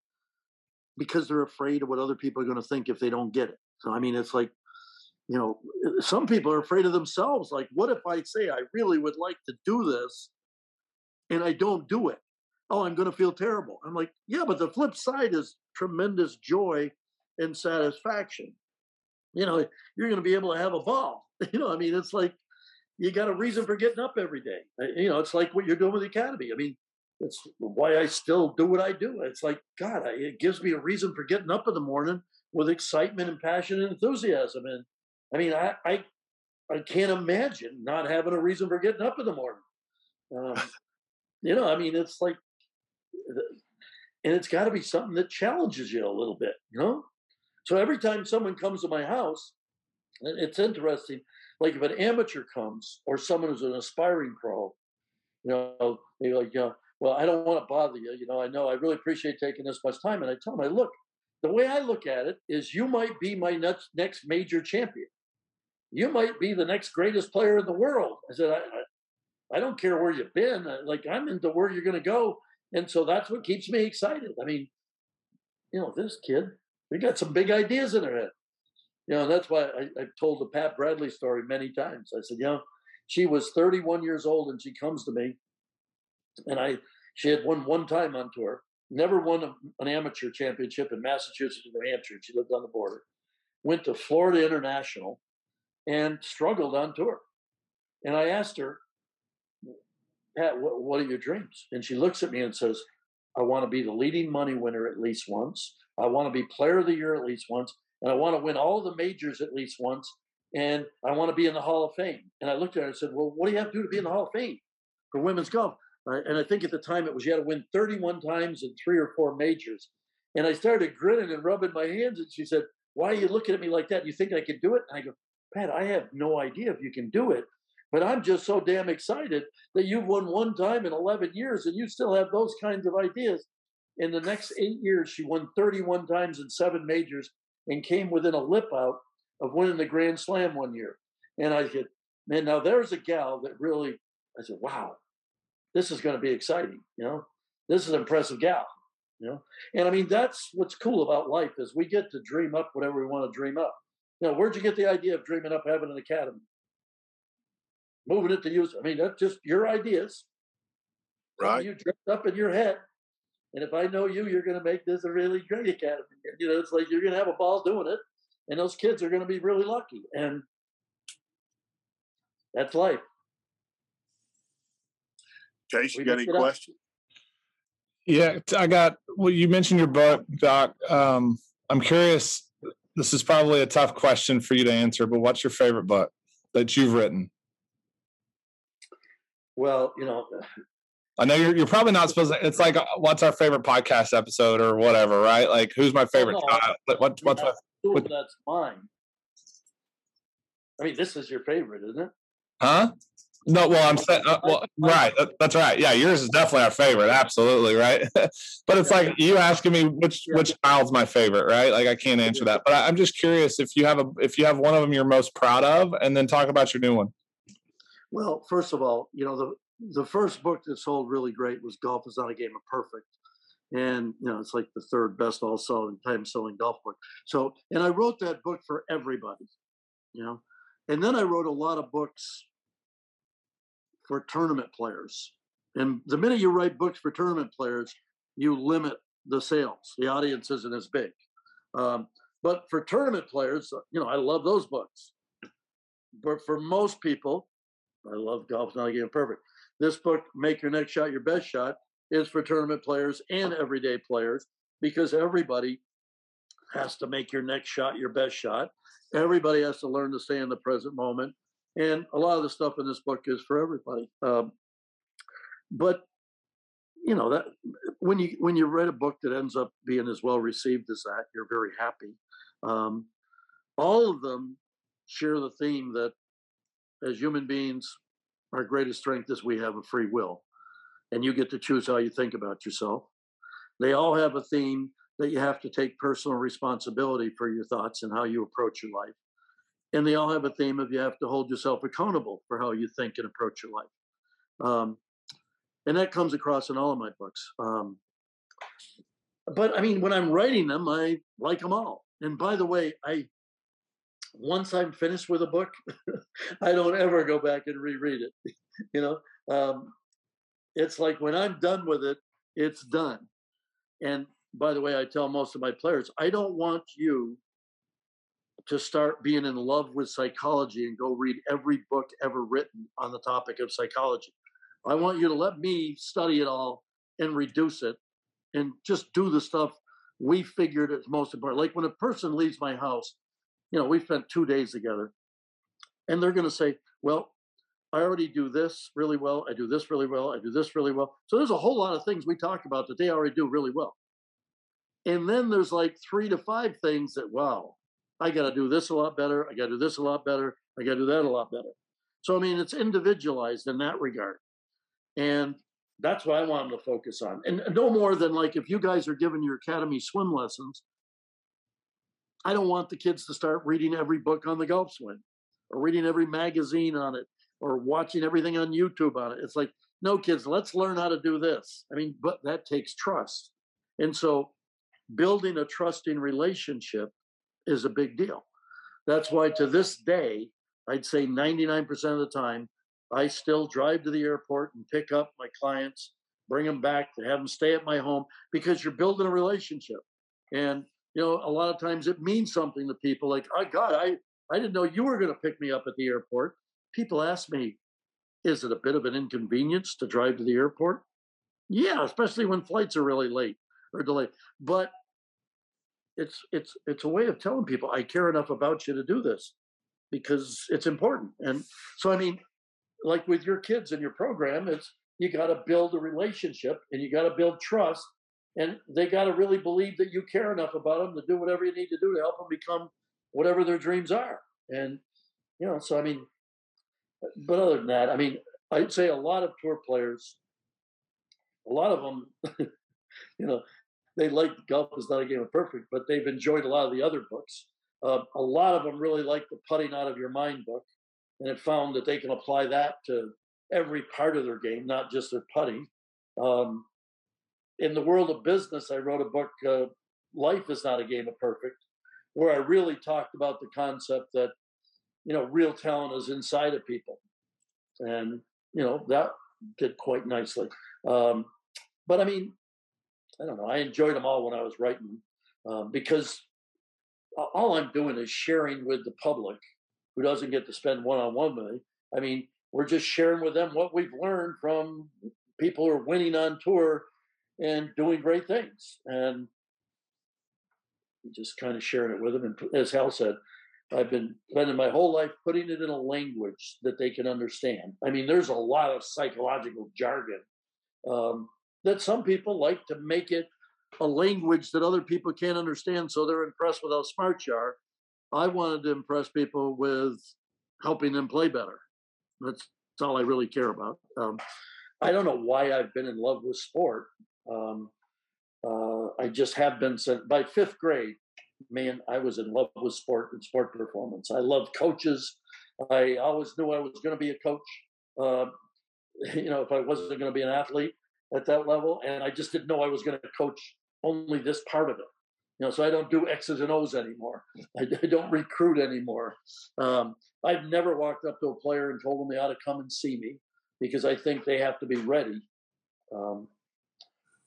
S6: because they're afraid of what other people are going to think if they don't get it. So, I mean, it's like, you know, some people are afraid of themselves. Like, what if I say I really would like to do this and I don't do it? Oh, I'm going to feel terrible. I'm like, yeah, but the flip side is tremendous joy and satisfaction. You know, you're going to be able to have a ball. You know, I mean, it's like you got a reason for getting up every day. Uh, you know, it's like what you're doing with the academy. I mean, it's why I still do what I do. It's like God, it gives me a reason for getting up in the morning with excitement and passion and enthusiasm. And I mean, I I, I can't imagine not having a reason for getting up in the morning. Um, you know, I mean, it's like, and it's got to be something that challenges you a little bit. You know, so every time someone comes to my house, it's interesting. Like if an amateur comes or someone who's an aspiring pro, you know, they're like, yeah, well, I don't want to bother you. You know, I know I really appreciate taking this much time. And I tell them, I look, the way I look at it is you might be my next next major champion. You might be the next greatest player in the world. I said, I, I, I don't care where you've been. Uh, like I'm into where you're going to go. And so that's what keeps me excited. I mean, you know, this kid, they got some big ideas in their head. You know, that's why I, have told the Pat Bradley story many times. I said, you know, she was 31 years old and she comes to me, and I she had won one time on tour, never won a, an amateur championship in Massachusetts or New Hampshire. She lived on the border. Went to Florida International, and struggled on tour. And I asked her, Pat, what, what are your dreams? And she looks at me and says, I want to be the leading money winner at least once. I want to be player of the year at least once and I want to win all the majors at least once, and I want to be in the Hall of Fame. And I looked at her and said, Well, what do you have to do to be in the Hall of Fame for women's golf? And I think at the time it was you had to win 31 times in three or four majors. And I started grinning and rubbing my hands, and she said, Why are you looking at me like that? You think I can do it? And I go, Pat, I have no idea if you can do it. But I'm just so damn excited that you've won one time in 11 years and you still have those kinds of ideas. In the next eight years, she won 31 times in seven majors and came within a lip out of winning the Grand Slam one year. And I said, man, now there's a gal that really, I said, wow, this is going to be exciting. You know, this is an impressive gal. You know, and I mean that's what's cool about life is we get to dream up whatever we want to dream up. You know, where'd you get the idea of dreaming up having an academy? Moving it to use. I mean, that's just your ideas.
S7: Right.
S6: You dreamt up in your head and if I know you, you're going to make this a really great academy. You know, it's like you're going to have a ball doing it, and those kids are going to be really lucky. And that's life.
S7: Chase, you got any questions?
S5: Yeah, I got. Well, you mentioned your book, Doc. Um, I'm curious. This is probably a tough question for you to answer, but what's your favorite book that you've written?
S6: Well, you know,
S5: I know you're, you're probably not supposed to. It's like, uh, what's our favorite podcast episode or whatever, right? Like, who's my favorite no, child? What, what's
S6: that's, my, what, that's mine. I mean, this is your favorite, isn't it?
S5: Huh? No, well, I'm saying, uh, well, right. That's right. Yeah, yours is definitely our favorite. Absolutely, right. but it's like you asking me which which child's my favorite, right? Like I can't answer that. But I'm just curious if you have a if you have one of them you're most proud of, and then talk about your new one.
S6: Well, first of all, you know the the first book that sold really great was Golf is Not a Game of Perfect. And you know, it's like the third best all selling time selling golf book. So and I wrote that book for everybody, you know. And then I wrote a lot of books for tournament players. And the minute you write books for tournament players, you limit the sales. The audience isn't as big. Um, but for tournament players, you know, I love those books. but for most people, I love golf's not a game perfect. This book, Make Your Next Shot Your Best Shot, is for tournament players and everyday players because everybody has to make your next shot your best shot. Everybody has to learn to stay in the present moment. And a lot of the stuff in this book is for everybody. Um, but you know that when you when you read a book that ends up being as well received as that, you're very happy. Um, all of them share the theme that as human beings, our greatest strength is we have a free will, and you get to choose how you think about yourself. They all have a theme that you have to take personal responsibility for your thoughts and how you approach your life. And they all have a theme of you have to hold yourself accountable for how you think and approach your life. Um, and that comes across in all of my books. Um, but I mean, when I'm writing them, I like them all. And by the way, I once I'm finished with a book, I don't ever go back and reread it. you know, um, it's like when I'm done with it, it's done. And by the way, I tell most of my players, I don't want you to start being in love with psychology and go read every book ever written on the topic of psychology. I want you to let me study it all and reduce it and just do the stuff we figured is most important. Like when a person leaves my house, you know, we spent two days together and they're going to say, well, I already do this really well. I do this really well. I do this really well. So there's a whole lot of things we talk about that they already do really well. And then there's like three to five things that, wow, I got to do this a lot better. I got to do this a lot better. I got to do that a lot better. So, I mean, it's individualized in that regard. And that's what I want them to focus on. And no more than like if you guys are giving your academy swim lessons, I don't want the kids to start reading every book on the golf swing or reading every magazine on it or watching everything on YouTube on it. It's like, no, kids, let's learn how to do this. I mean, but that takes trust. And so building a trusting relationship is a big deal. That's why to this day, I'd say 99% of the time, I still drive to the airport and pick up my clients, bring them back to have them stay at my home because you're building a relationship. And, you know, a lot of times it means something to people like, oh, God, I, I didn't know you were going to pick me up at the airport. People ask me, is it a bit of an inconvenience to drive to the airport? Yeah, especially when flights are really late or delayed. But it's it's it's a way of telling people I care enough about you to do this because it's important. And so I mean, like with your kids in your program, it's you got to build a relationship and you got to build trust, and they got to really believe that you care enough about them to do whatever you need to do to help them become whatever their dreams are. And you know, so I mean, but other than that, I mean, I'd say a lot of tour players, a lot of them, you know, they like golf is not a game of perfect, but they've enjoyed a lot of the other books. Uh, a lot of them really like the putting out of your mind book, and have found that they can apply that to every part of their game, not just their putting. Um, in the world of business, I wrote a book, uh, "Life Is Not a Game of Perfect," where I really talked about the concept that you know real talent is inside of people, and you know that did quite nicely. Um, but I mean, I don't know. I enjoyed them all when I was writing um, because all I'm doing is sharing with the public who doesn't get to spend one on one with me. I mean, we're just sharing with them what we've learned from people who are winning on tour and doing great things. And just kind of sharing it with them. And as Hal said, I've been spending my whole life putting it in a language that they can understand. I mean, there's a lot of psychological jargon um, that some people like to make it a language that other people can't understand, so they're impressed with how smart you are. I wanted to impress people with helping them play better. That's, that's all I really care about. Um, I don't know why I've been in love with sport. Um, uh, I just have been since by fifth grade. Man, I was in love with sport and sport performance. I loved coaches. I always knew I was going to be a coach. Uh, you know, if I wasn't going to be an athlete, at that level, and I just didn't know I was going to coach only this part of it. You know, so I don't do X's and O's anymore. I, I don't recruit anymore. Um, I've never walked up to a player and told them they ought to come and see me because I think they have to be ready. Um,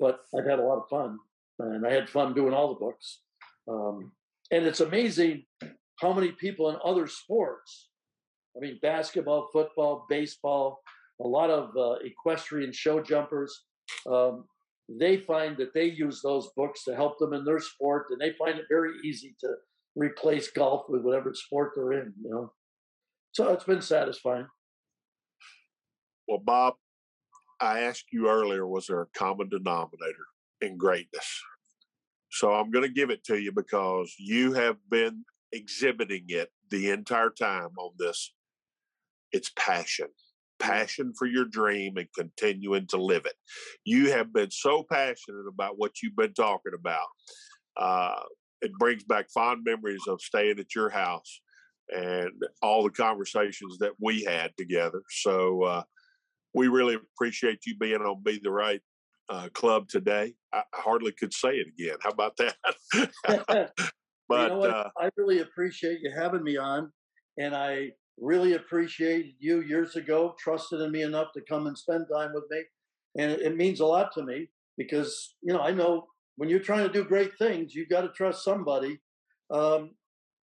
S6: but I've had a lot of fun, and I had fun doing all the books. Um, and it's amazing how many people in other sports I mean, basketball, football, baseball, a lot of uh, equestrian show jumpers. Um, they find that they use those books to help them in their sport, and they find it very easy to replace golf with whatever sport they're in. You know, so it's been satisfying.
S7: Well, Bob, I asked you earlier, was there a common denominator in greatness? So I'm going to give it to you because you have been exhibiting it the entire time on this. It's passion, passion for your dream and continuing to live it. You have been so passionate about what you've been talking about. Uh, it brings back fond memories of staying at your house and all the conversations that we had together. So, uh, we really appreciate you being on Be the Right uh, Club today. I, hardly could say it again. How about that?
S6: but you know uh, I really appreciate you having me on, and I really appreciated you years ago trusted in me enough to come and spend time with me, and it, means a lot to me because you know I know when you're trying to do great things, you've got to trust somebody. Um,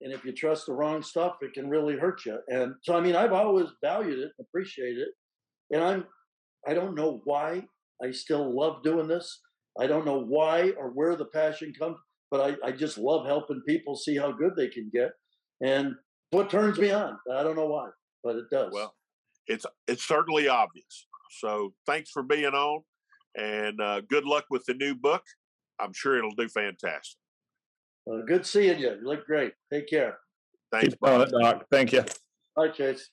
S6: and if you trust the wrong stuff, it can really hurt you. And so, I mean, I've always valued it, appreciated it, and I'm I don't know why I still love doing this. I don't know why or where the passion comes, but I, I just love helping people see how good they can get. And what turns me on. I don't know why, but it does.
S7: Well, it's it's certainly obvious. So thanks for being on, and uh, good luck with the new book. I'm sure it'll do fantastic.
S6: Well, good seeing you. You look great. Take care.
S7: Thanks,
S5: Bob. Doc. Thank you.
S6: Bye, Chase.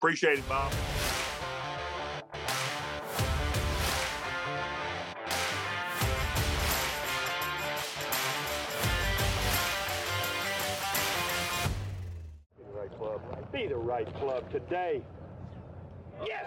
S7: Appreciate it, Bob.
S1: Be the right club today. Yes!